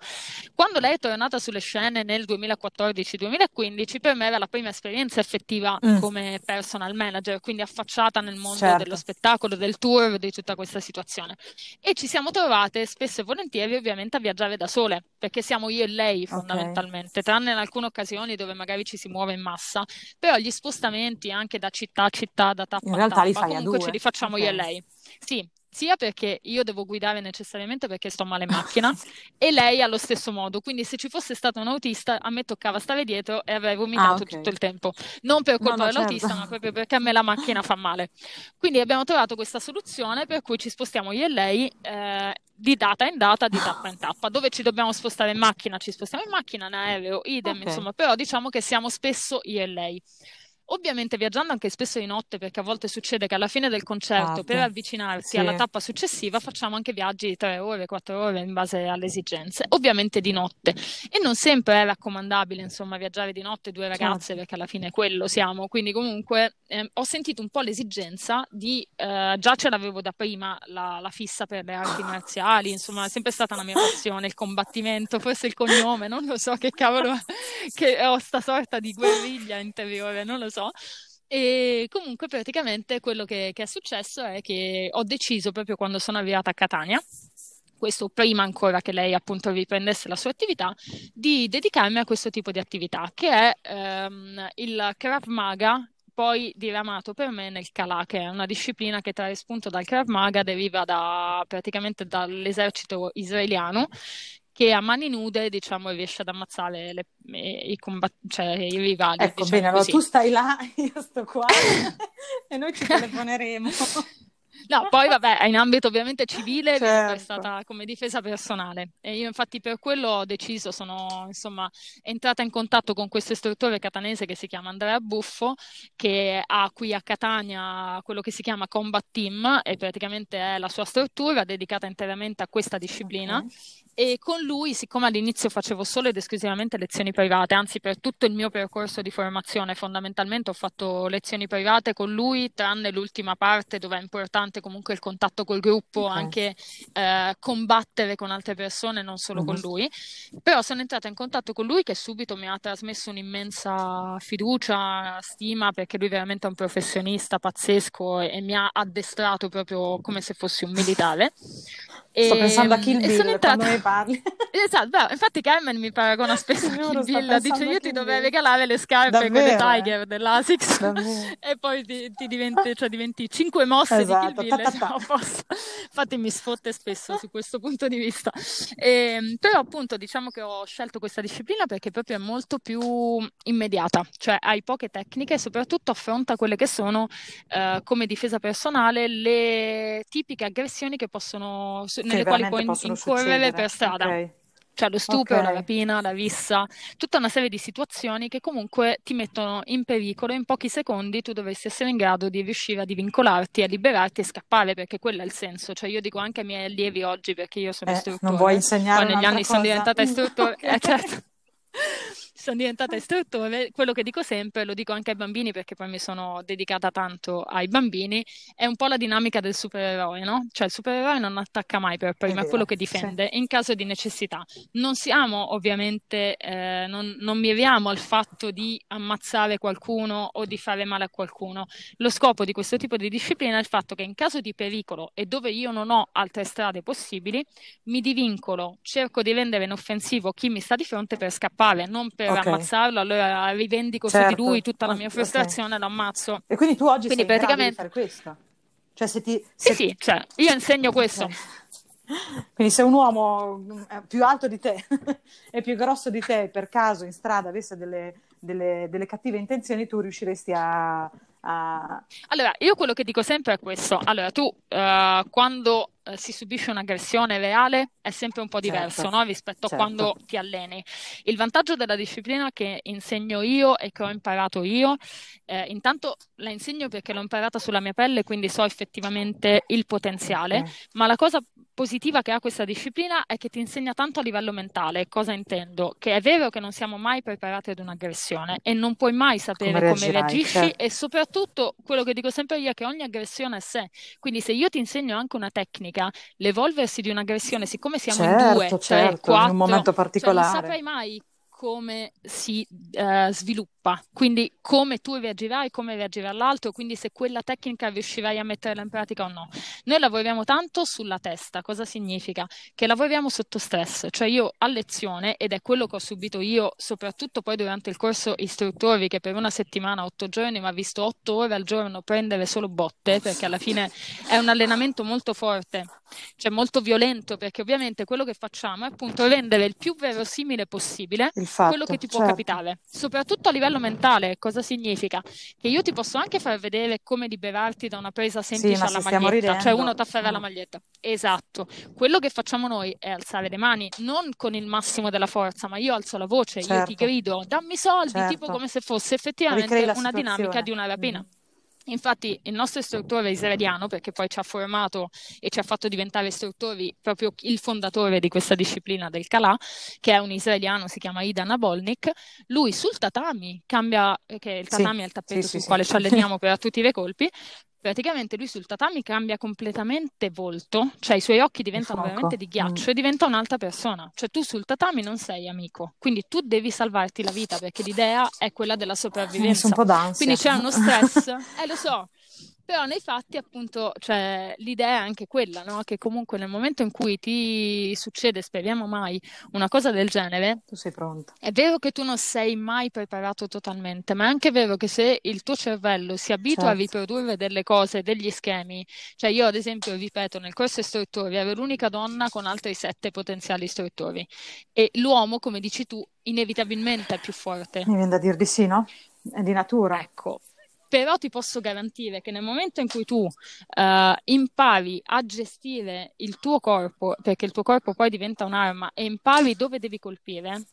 Quando lei è tornata sulle scene nel 2014-2015, per me era la prima esperienza effettiva Mm. come personal manager, quindi affacciata nel mondo Certo. dello spettacolo, del tour, di tutta questa situazione. E ci siamo trovate spesso e volentieri ovviamente a viaggiare da sole, perché siamo io e lei fondamentalmente, tranne in alcune occasioni dove magari ci si muove in massa, però gli spostamenti anche da città a città, da tappa In a tappa, comunque due. ce li facciamo io e lei. Sì, sia perché io devo guidare necessariamente perché sto male in macchina e lei allo stesso modo. Quindi se ci fosse stato un autista, a me toccava stare dietro e avrei vomitato Ah, ok. tutto il tempo. Non per No, colpa no, dell'autista, certo. ma proprio perché a me la macchina fa male. Quindi abbiamo trovato questa soluzione per cui ci spostiamo io e lei eh, di data in data, di tappa in tappa. Dove ci dobbiamo spostare in macchina, ci spostiamo in macchina, in aereo, idem, Ok. insomma, però diciamo che siamo spesso io e lei. Ovviamente viaggiando anche spesso di notte, perché a volte succede che alla fine del concerto, per avvicinarsi sì. alla tappa successiva, facciamo anche viaggi di tre ore, quattro ore in base alle esigenze, ovviamente di notte. E non sempre è raccomandabile, insomma, viaggiare di notte due ragazze, certo. perché alla fine quello siamo. Quindi comunque eh, ho sentito un po' l'esigenza di, eh, già ce l'avevo da prima, la, la fissa per le arti marziali, insomma, è sempre stata una mia passione, il combattimento, forse il cognome, non lo so che cavolo, che ho sta sorta di guerriglia interiore, non lo so. E comunque praticamente quello che, che, è successo è che ho deciso proprio quando sono arrivata a Catania, questo prima ancora che lei appunto riprendesse la sua attività, di dedicarmi a questo tipo di attività che è ehm, il Krav Maga poi diramato per me nel Kala, che è una disciplina che trae spunto dal Krav Maga, deriva da, praticamente dall'esercito israeliano che a mani nude, diciamo, riesce ad ammazzare le, i, combat- cioè, i rivali. Ecco, diciamo bene, allora tu stai là, io sto qua e noi ci telefoneremo. No, poi vabbè, in ambito ovviamente civile certo. è stata come difesa personale e io infatti per quello ho deciso, sono insomma entrata in contatto con questo istruttore catanese che si chiama Andrea Buffo, che ha qui a Catania quello che si chiama Combat Team e praticamente è la sua struttura dedicata interamente a questa disciplina. Okay e con lui, siccome all'inizio facevo solo ed esclusivamente lezioni private, anzi per tutto il mio percorso di formazione fondamentalmente ho fatto lezioni private con lui, tranne l'ultima parte dove è importante comunque il contatto col gruppo, okay. anche eh, combattere con altre persone, non solo uh-huh. con mhm. lui. Però sono entrata in contatto con lui che subito mi ha trasmesso un'immensa fiducia, stima, perché lui veramente è un professionista pazzesco e, e mi ha addestrato proprio come se fossi un militare. Sto pensando a Kill Bill quando ne parli. esatto, beh, infatti Carmen mi paragona spesso a Bill, dice io ti dovrei regalare le scarpe Davvero, quelle Tiger eh? dell'Asics e poi ti, ti diventi, cioè, diventi 5 mosse esatto, di Kill Bill. Ta, ta, ta. Infatti mi sfotte spesso su questo punto di vista. E, ehm, però appunto diciamo che ho scelto questa disciplina perché proprio è molto più immediata, cioè hai poche tecniche e soprattutto affronta quelle che sono uh, come difesa personale le tipiche aggressioni che possono nelle quali puoi incorrere per strada. Okay. Cioè lo stupro, okay. la rapina, la vissa, tutta una serie di situazioni che comunque ti mettono in pericolo. In pochi secondi tu dovresti essere in grado di riuscire a divincolarti, a liberarti e scappare, perché quello è il senso. Cioè io dico anche ai miei allievi oggi, perché io sono eh, istruttore. Non vuoi insegnare Poi negli anni cosa? sono diventata istruttore. okay. eh, certo sono diventata istruttore, quello che dico sempre, lo dico anche ai bambini perché poi mi sono dedicata tanto ai bambini, è un po' la dinamica del supereroe, no? Cioè il supereroe non attacca mai per prima, è, è quello che difende sì. in caso di necessità. Non siamo ovviamente, eh, non, non miriamo al fatto di ammazzare qualcuno o di fare male a qualcuno. Lo scopo di questo tipo di disciplina è il fatto che in caso di pericolo e dove io non ho altre strade possibili, mi divincolo, cerco di rendere inoffensivo chi mi sta di fronte per scappare, non per okay. ammazzarlo, allora rivendico certo. su di certo. lui tutta la mia frustrazione okay. lo ammazzo. E quindi tu oggi quindi sei praticamente... fare questo? Cioè se ti, se... Sì, sì, cioè, io insegno questo. Okay. Quindi se un uomo eh, più alto di te e più grosso di te per caso in strada avesse delle, delle, delle cattive intenzioni, tu riusciresti a, a... Allora, io quello che dico sempre è questo. Allora, tu uh, quando uh, si subisce un'aggressione reale è sempre un po' diverso certo. no? rispetto certo. a quando ti alleni. Il vantaggio della disciplina che insegno io e che ho imparato io, eh, intanto la insegno perché l'ho imparata sulla mia pelle, quindi so effettivamente il potenziale, okay. ma la cosa positiva che ha questa disciplina è che ti insegna tanto a livello mentale. Cosa intendo? Che è vero che non siamo mai preparati ad un'aggressione e non puoi mai sapere come, come reagisci certo. e soprattutto quello che dico sempre io è che ogni aggressione è sé. Quindi se io ti insegno anche una tecnica, l'evolversi di un'aggressione, siccome siamo certo, in due, certo, cioè quattro, in un momento particolare, cioè non saprai mai come si uh, sviluppa, quindi come tu reagirai, come reagirà l'altro, quindi se quella tecnica riuscirai a metterla in pratica o no. Noi lavoriamo tanto sulla testa, cosa significa? Che lavoriamo sotto stress, cioè io a lezione, ed è quello che ho subito io, soprattutto poi durante il corso istruttori, che per una settimana, otto giorni, mi ha visto otto ore al giorno prendere solo botte, perché alla fine è un allenamento molto forte, cioè molto violento, perché ovviamente quello che facciamo è appunto rendere il più verosimile possibile fatto, quello che ti può certo. capitare, soprattutto a livello livello mentale cosa significa? Che io ti posso anche far vedere come liberarti da una presa semplice Sì, ma alla maglietta, cioè ridendo, uno ti afferra la mm, maglietta. Esatto. Quello che facciamo noi è alzare le mani, non con il massimo della forza, ma io alzo la voce, io ti certo, grido, dammi soldi, tipo certo. come se fosse effettivamente una dinamica di una rapina. Mhm. Infatti il nostro istruttore israeliano, perché poi ci ha formato e ci ha fatto diventare istruttori proprio il fondatore di questa disciplina del Kalà, che è un israeliano, si chiama Ida Nabolnik, lui sul tatami cambia, che il Sì, tatami è il sì, tappeto sì, sul sì. quale ci alleniamo per tutti i colpi, praticamente lui sul tatami cambia completamente volto, cioè i suoi occhi diventano veramente di Mm. ghiaccio e diventa un'altra persona. Cioè tu sul tatami non sei amico, quindi tu devi salvarti la vita perché l'idea è quella della ha messo un sopravvivenza. po' Quindi c'è uno stress, eh lo so, però nei fatti appunto cioè, l'idea è anche quella, no? Che comunque nel momento in cui ti succede, speriamo mai, una cosa del genere, Tu sei pronta. è vero che tu non sei mai preparato totalmente, ma è anche vero che se il tuo cervello si abitua a Certo. riprodurre delle cose, degli schemi, cioè io ad esempio, ripeto, nel corso istruttori ero l'unica donna con altri sette potenziali istruttori e l'uomo, come dici tu, inevitabilmente è più forte. Mi viene da dir di sì, no? È di natura. Ecco, però ti posso garantire che nel momento in cui tu eh, impari a gestire il tuo corpo, perché il tuo corpo poi diventa un'arma, e impari dove devi colpire,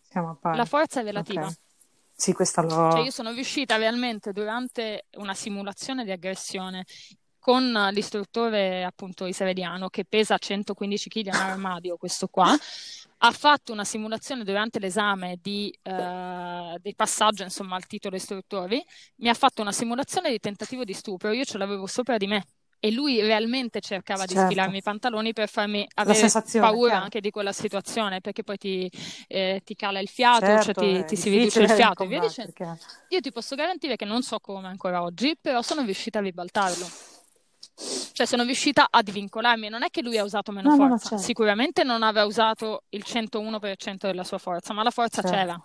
la forza è relativa. Ok. Sì, questa Cioè l'ho... io sono riuscita realmente durante una simulazione di aggressione con l'istruttore appunto israeliano che pesa 115 kg un armadio, questo qua, ha fatto una simulazione durante l'esame di, eh, di passaggio insomma al titolo istruttori, mi ha fatto una simulazione di tentativo di stupro, io ce l'avevo sopra di me e lui realmente cercava di Certo. sfilarmi i pantaloni per farmi avere paura chiaro. anche di quella situazione perché poi ti, eh, ti cala il fiato, cioè Certo, ti, è ti si riduce il fiato e via dicendo. Io ti posso garantire che non so come ancora oggi, però sono riuscita a ribaltarlo. Cioè sono riuscita a divincolarmi. Non è che lui ha usato meno No, no, no, forza. certo. Sicuramente non aveva usato il 101% della sua forza, ma la forza Certo. c'era.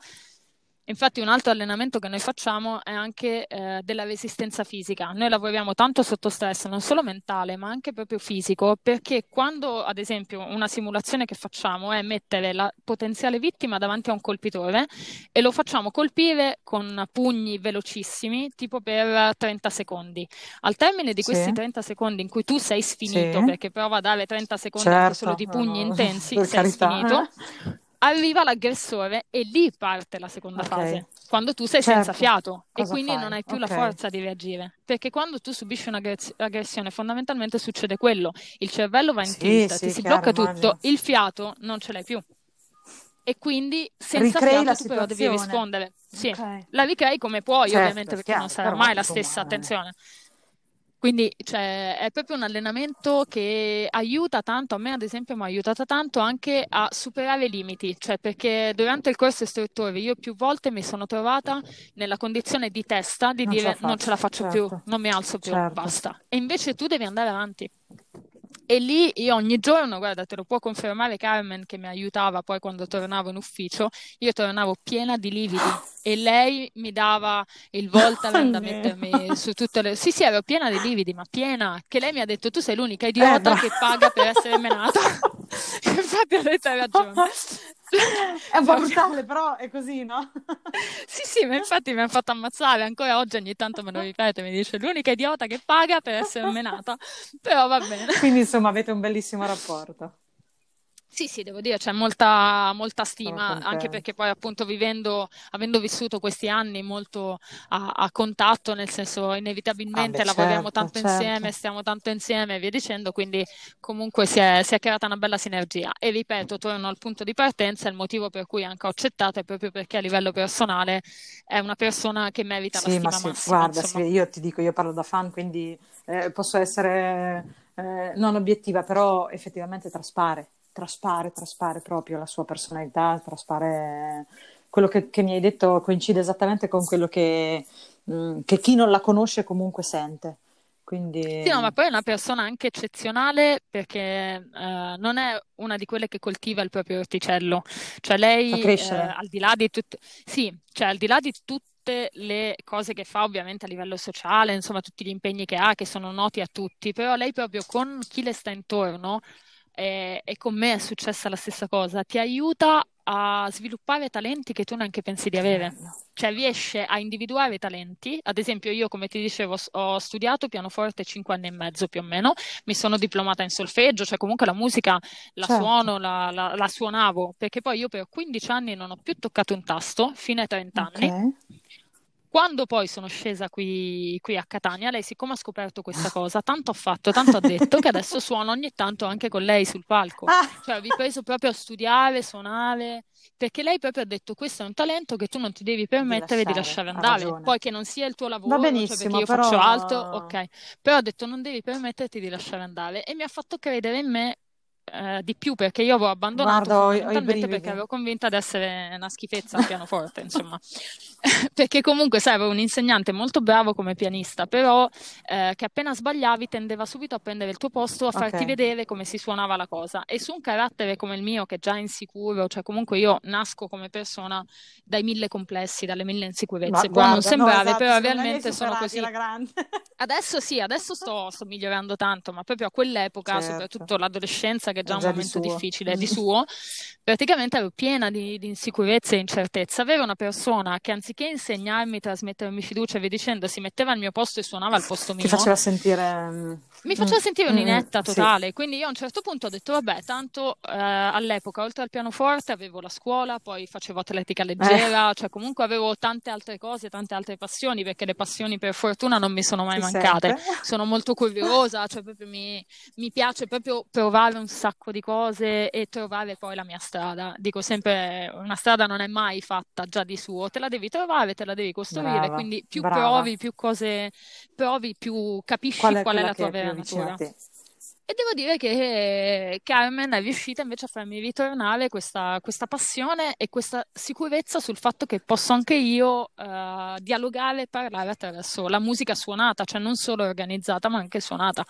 Infatti un altro allenamento che noi facciamo è anche eh, della resistenza fisica. Noi lavoriamo tanto sotto stress, non solo mentale, ma anche proprio fisico, perché quando, ad esempio, una simulazione che facciamo è mettere la potenziale vittima davanti a un colpitore e lo facciamo colpire con pugni velocissimi, tipo per 30 secondi. Al termine di questi Sì, 30 secondi in cui tu sei sfinito, sì, perché prova a dare 30 secondi anche solo certo, di pugni no, intensi, sei carità. sfinito, arriva l'aggressore e lì parte la seconda Ok, fase, quando tu sei senza certo. fiato e Cosa quindi non fai? hai più la Ok, forza di reagire. Perché quando tu subisci un'aggressione, fondamentalmente succede quello: il cervello va in sì, tilt, ti sì, si chiaro, blocca tutto, immagino. il fiato non ce l'hai più. E quindi senza Ricrei la fiato tu però devi rispondere. Sì, Ok, la ricrei come puoi, certo, ovviamente, perché non chiaro, sarà però mai la stessa eh, attenzione. Quindi, cioè, è proprio un allenamento che aiuta tanto, a me ad esempio mi ha aiutato tanto anche a superare i limiti, cioè perché durante il corso istruttori io più volte mi sono trovata nella condizione di testa di non ce la dire non ce la faccio, faccio più, certo, non mi alzo più, certo. basta. E invece tu devi andare avanti. E lì io ogni giorno, guarda, te lo può confermare Carmen che mi aiutava poi quando tornavo in ufficio, io tornavo piena di lividi e lei mi dava il Voltaren da mettermi su tutte le... Sì, sì, ero piena di lividi, ma piena, che lei mi ha detto tu sei l'unica Eh, idiota bravo. che paga per essere menata. Infatti ho detto hai ragione. È un po' brutale, però è così, no? Sì, sì, ma infatti mi hanno fatto ammazzare, ancora oggi ogni tanto me lo ripete, mi dice l'unica idiota che paga per essere menata, però va bene. Quindi, insomma, avete un bellissimo rapporto. Sì, sì, devo dire, c'è molta, molta stima, anche perché poi appunto vivendo, avendo vissuto questi anni molto a, a contatto, nel senso Ah, inevitabilmente beh, lavoriamo certo, tanto insieme, certo. stiamo tanto insieme e via dicendo, quindi comunque si è, si è creata una bella sinergia. E ripeto, torno al punto di partenza, il motivo per cui anche ho accettato è proprio perché a livello personale è una persona che merita la Sì, ma stima sì, massima, guarda, sì, io ti dico, io parlo da fan, quindi eh, posso essere eh, non obiettiva, però effettivamente traspare, traspare, traspare proprio la sua personalità, traspare quello che, che mi hai detto coincide esattamente con quello che, mh, che chi non la conosce comunque sente. Quindi Sì, no, ma poi è una persona anche eccezionale perché eh, non è una di quelle che coltiva il proprio orticello. Cioè lei, eh, al di là di tutte, sì, cioè al di là di tutte le cose che fa ovviamente a livello sociale, insomma tutti gli impegni che ha che sono noti a tutti, però lei proprio con chi le sta intorno e, e con me è successa la stessa cosa, ti aiuta a sviluppare talenti che tu neanche pensi di avere. Cioè riesce a individuare talenti. Ad esempio, io, come ti dicevo, ho studiato pianoforte 5 anni e mezzo più o meno, mi sono diplomata in solfeggio, cioè comunque la musica la certo. suono, la, la, la, suonavo, perché poi io per 15 anni non ho più toccato un tasto, fino ai 30 okay. anni. Quando poi sono scesa qui, qui, a Catania, lei siccome ha scoperto questa cosa, tanto ha fatto, tanto ha detto che adesso suono ogni tanto anche con lei sul palco. Ah. Cioè, ho ripreso proprio a studiare, suonare, perché lei proprio ha detto questo è un talento che tu non ti devi permettere di lasciare, di lasciare andare. Poi che non sia il tuo lavoro, Va benissimo, cioè perché io però... faccio altro, ok. Però ha detto non devi permetterti di lasciare andare e mi ha fatto credere in me eh, di più perché io avevo abbandonato Guarda, perché avevo convinta di essere una schifezza al pianoforte, insomma. perché comunque, sai, avevo un insegnante molto bravo come pianista, però eh, che appena sbagliavi tendeva subito a prendere il tuo posto, a farti okay. vedere come si suonava la cosa. E su un carattere come il mio, che è già insicuro, cioè comunque io nasco come persona dai mille complessi, dalle mille insicurezze, Ma, Può guarda, non sembrare, no, esatto, però realmente sono così. Adesso sì, adesso sto, sto, migliorando tanto, ma proprio a quell'epoca, certo. soprattutto l'adolescenza, che è già, già un momento di difficile di suo, praticamente ero piena di, di insicurezze e incertezze. Avere una persona che anziché insegnarmi, trasmettermi fiducia e via dicendo, si metteva al mio posto e suonava al posto mio. Ti faceva sentire... Mm, Mi faceva mm, sentire un'inetta mm, totale, sì. quindi io a un certo punto ho detto, vabbè, tanto eh, all'epoca, oltre al pianoforte, avevo la scuola, poi facevo atletica leggera, eh. cioè comunque avevo tante altre cose, tante altre passioni, perché le passioni per fortuna non mi sono mai Ti mancate. Sempre. Sono molto curiosa, cioè proprio mi, mi piace proprio provare un sacco di cose e trovare poi la mia strada. Dico sempre, una strada non è mai fatta già di suo, te la devi trovare, te la devi costruire, brava, quindi più brava. provi, più cose provi, più capisci qual è, qual è la tua vera natura. E devo dire che Carmen è riuscita invece a farmi ritornare questa, questa passione e questa sicurezza sul fatto che posso anche io uh, dialogare e parlare attraverso la musica suonata, cioè non solo organizzata ma anche suonata.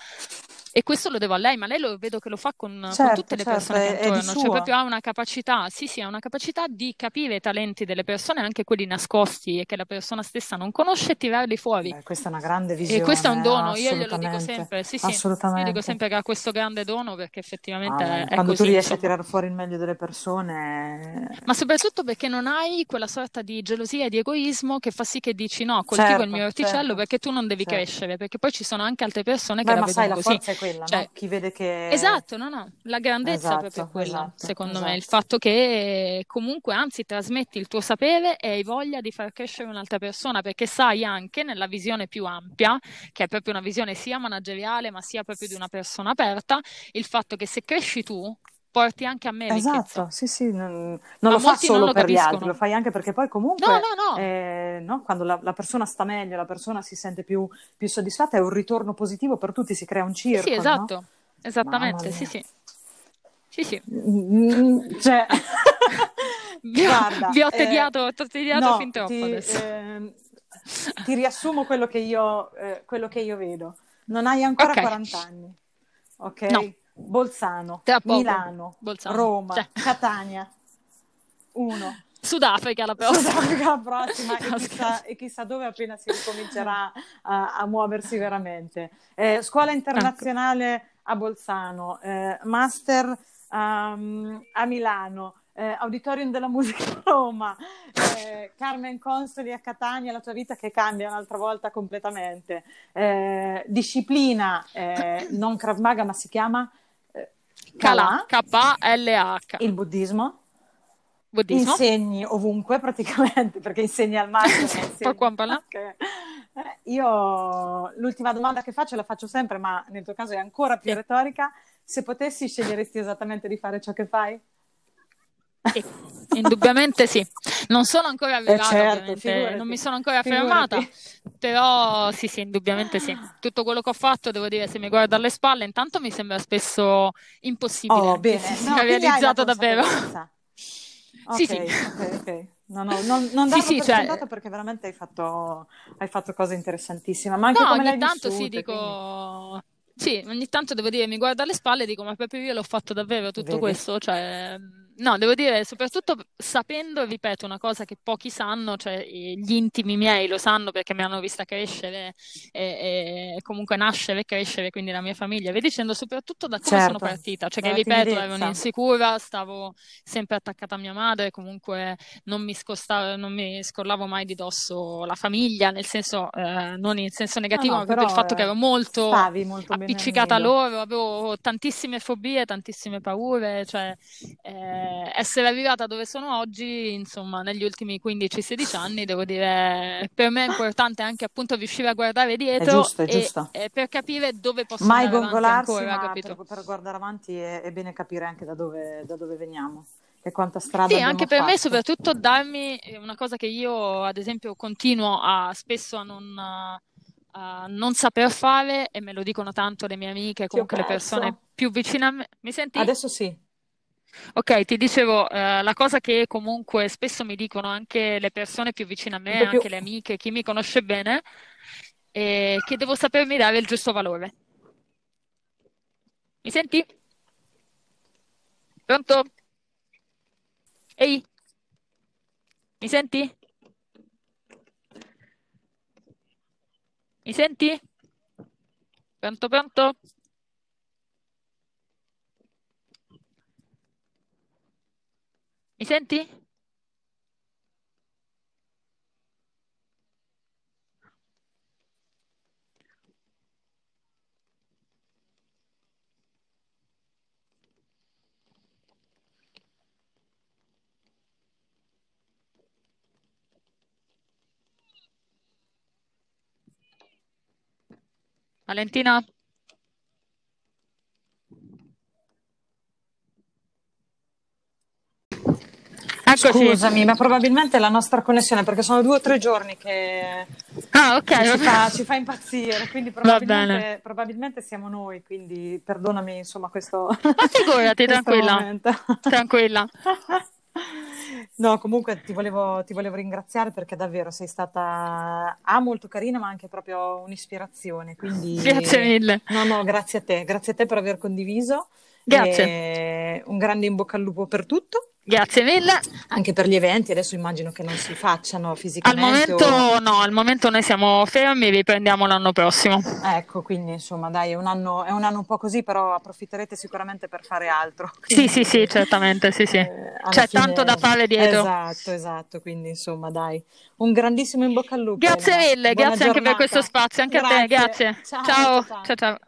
E questo lo devo a lei, ma lei lo vedo che lo fa con, certo, con tutte le certo, persone che intorno, cioè proprio ha una capacità, sì sì, ha una capacità di capire i talenti delle persone, anche quelli nascosti e che la persona stessa non conosce e tirarli fuori. Beh, questa è una grande visione. E questo è un dono, io glielo dico sempre, sì sì, io dico sempre che ha questo grande dono perché effettivamente ah, è Quando così, tu riesci insomma. a tirare fuori il meglio delle persone... Ma soprattutto perché non hai quella sorta di gelosia e di egoismo che fa sì che dici no, coltivo certo, il mio orticello certo, perché tu non devi certo. crescere, perché poi ci sono anche altre persone che Beh, la vedono sai, così. la è quella, cioè, no? Chi vede che... Esatto, no, no, la grandezza esatto, è proprio quella, esatto, secondo esatto. me, il fatto che comunque anzi trasmetti il tuo sapere e hai voglia di far crescere un'altra persona, perché sai anche nella visione più ampia, che è proprio una visione sia manageriale ma sia proprio di una persona aperta, il fatto che se cresci tu, porti anche a me esatto, ricchezza. sì, sì, non, non lo fa solo lo per capiscono. gli altri, lo fai anche perché poi comunque no, no, no. Eh, no? quando la, la, persona sta meglio, la persona si sente più, più, soddisfatta, è un ritorno positivo per tutti, si crea un circo. Sì, esatto. Esattamente, sì, sì. Sì, sì. Mm, cioè, vi, Guarda, vi ho tediato, eh, tediato no, fin troppo ti, adesso. Eh, ti riassumo quello che, io, eh, quello che io vedo. Non hai ancora okay. 40 anni, ok? No. Bolzano, Milano, Bolzano. Roma, cioè. Catania. Uno. Sudafrica la prossima. Sudafrica la prossima e, chissà, e, chissà, dove appena si ricomincerà a, a muoversi veramente. Eh, scuola internazionale a Bolzano, eh, master um, a Milano, eh, Auditorium della Musica a Roma, eh, Carmen Consoli a Catania, la tua vita che cambia un'altra volta completamente. Eh, disciplina, eh, non Krav Maga, ma si chiama Kala, K-A-L-A-H. Il buddismo. Buddismo. Insegni ovunque praticamente, perché insegni al massimo. okay. Eh, io l'ultima domanda che faccio la faccio sempre, ma nel tuo caso è ancora più retorica. Se potessi, sceglieresti esattamente di fare ciò che fai? Indubbiamente sì. Non sono ancora eh, arrivata, eh certo, non mi sono ancora fermata, però sì, sì, indubbiamente sì. Tutto quello che ho fatto, devo dire, se mi guardo alle spalle, intanto mi sembra spesso impossibile oh, bene. si sia no, realizzato davvero. Okay, sì, sì. Ok, ok. No, no, non, non darlo sì, sì, cioè... perché veramente hai fatto, hai fatto cose interessantissime, ma anche no, come ogni tanto vissute, sì, dico... Quindi... Sì, ogni tanto devo dire, mi guardo alle spalle e dico, ma proprio io l'ho fatto davvero tutto Vedi. questo, cioè No, devo dire, soprattutto sapendo, ripeto, una cosa che pochi sanno, cioè gli intimi miei lo sanno perché mi hanno vista crescere e, e comunque nascere e crescere, quindi la mia famiglia, vi dicendo soprattutto da come certo. sono partita, cioè che ripeto, ero insicura, stavo sempre attaccata a mia madre, comunque non mi, scostavo, non mi scollavo mai di dosso la famiglia, nel senso, eh, non in senso negativo, no, no, ma proprio il fatto che ero molto, molto appiccicata a loro, avevo tantissime fobie, tantissime paure, cioè... Eh, eh, essere arrivata dove sono oggi, insomma, negli ultimi 15-16 anni, devo dire, per me è importante anche appunto riuscire a guardare dietro è giusto, è giusto. E, e per capire dove posso Mai andare gongolarsi, ancora? Per, per, guardare avanti è, è, bene capire anche da dove, da dove veniamo. E quanta strada sì, anche per fatto. me, soprattutto darmi una cosa che io, ad esempio, continuo a spesso a non, a non saper fare, e me lo dicono tanto le mie amiche, comunque le persone più vicine a me. Mi senti? Adesso sì. Ok, ti dicevo, eh, la cosa che comunque spesso mi dicono anche le persone più vicine a me, più... anche le amiche, chi mi conosce bene, è che devo sapermi dare il giusto valore. Mi senti? Pronto? Ehi? Mi senti? Mi senti? Pronto, pronto? Mi senti? Valentina? Eccoci. Scusami, ma probabilmente è la nostra connessione, perché sono due o tre giorni che, ah, okay, ci, fa, ci, fa, impazzire, quindi probabilmente, probabilmente, siamo noi, quindi perdonami insomma questo... Ma figurati, tranquilla, tranquilla. No, comunque ti volevo, ti volevo, ringraziare perché davvero sei stata ah, molto carina, ma anche proprio un'ispirazione. Quindi... Grazie mille. No, no, grazie a te, grazie a te per aver condiviso. Grazie. un grande in bocca al lupo per tutto. Grazie mille. Anche per gli eventi, adesso immagino che non si facciano fisicamente. Al momento o... no, al momento noi siamo fermi, riprendiamo l'anno prossimo. Ecco, quindi insomma dai, è un anno, è un, anno un po' così, però approfitterete sicuramente per fare altro. Quindi, sì, sì, sì, certamente, sì, sì. Eh, C'è fine... tanto da fare dietro. Esatto, esatto, quindi insomma dai, un grandissimo in bocca al lupo. Grazie mille, grazie giornata. anche per questo spazio, anche grazie. a te, grazie. ciao. ciao. ciao. ciao.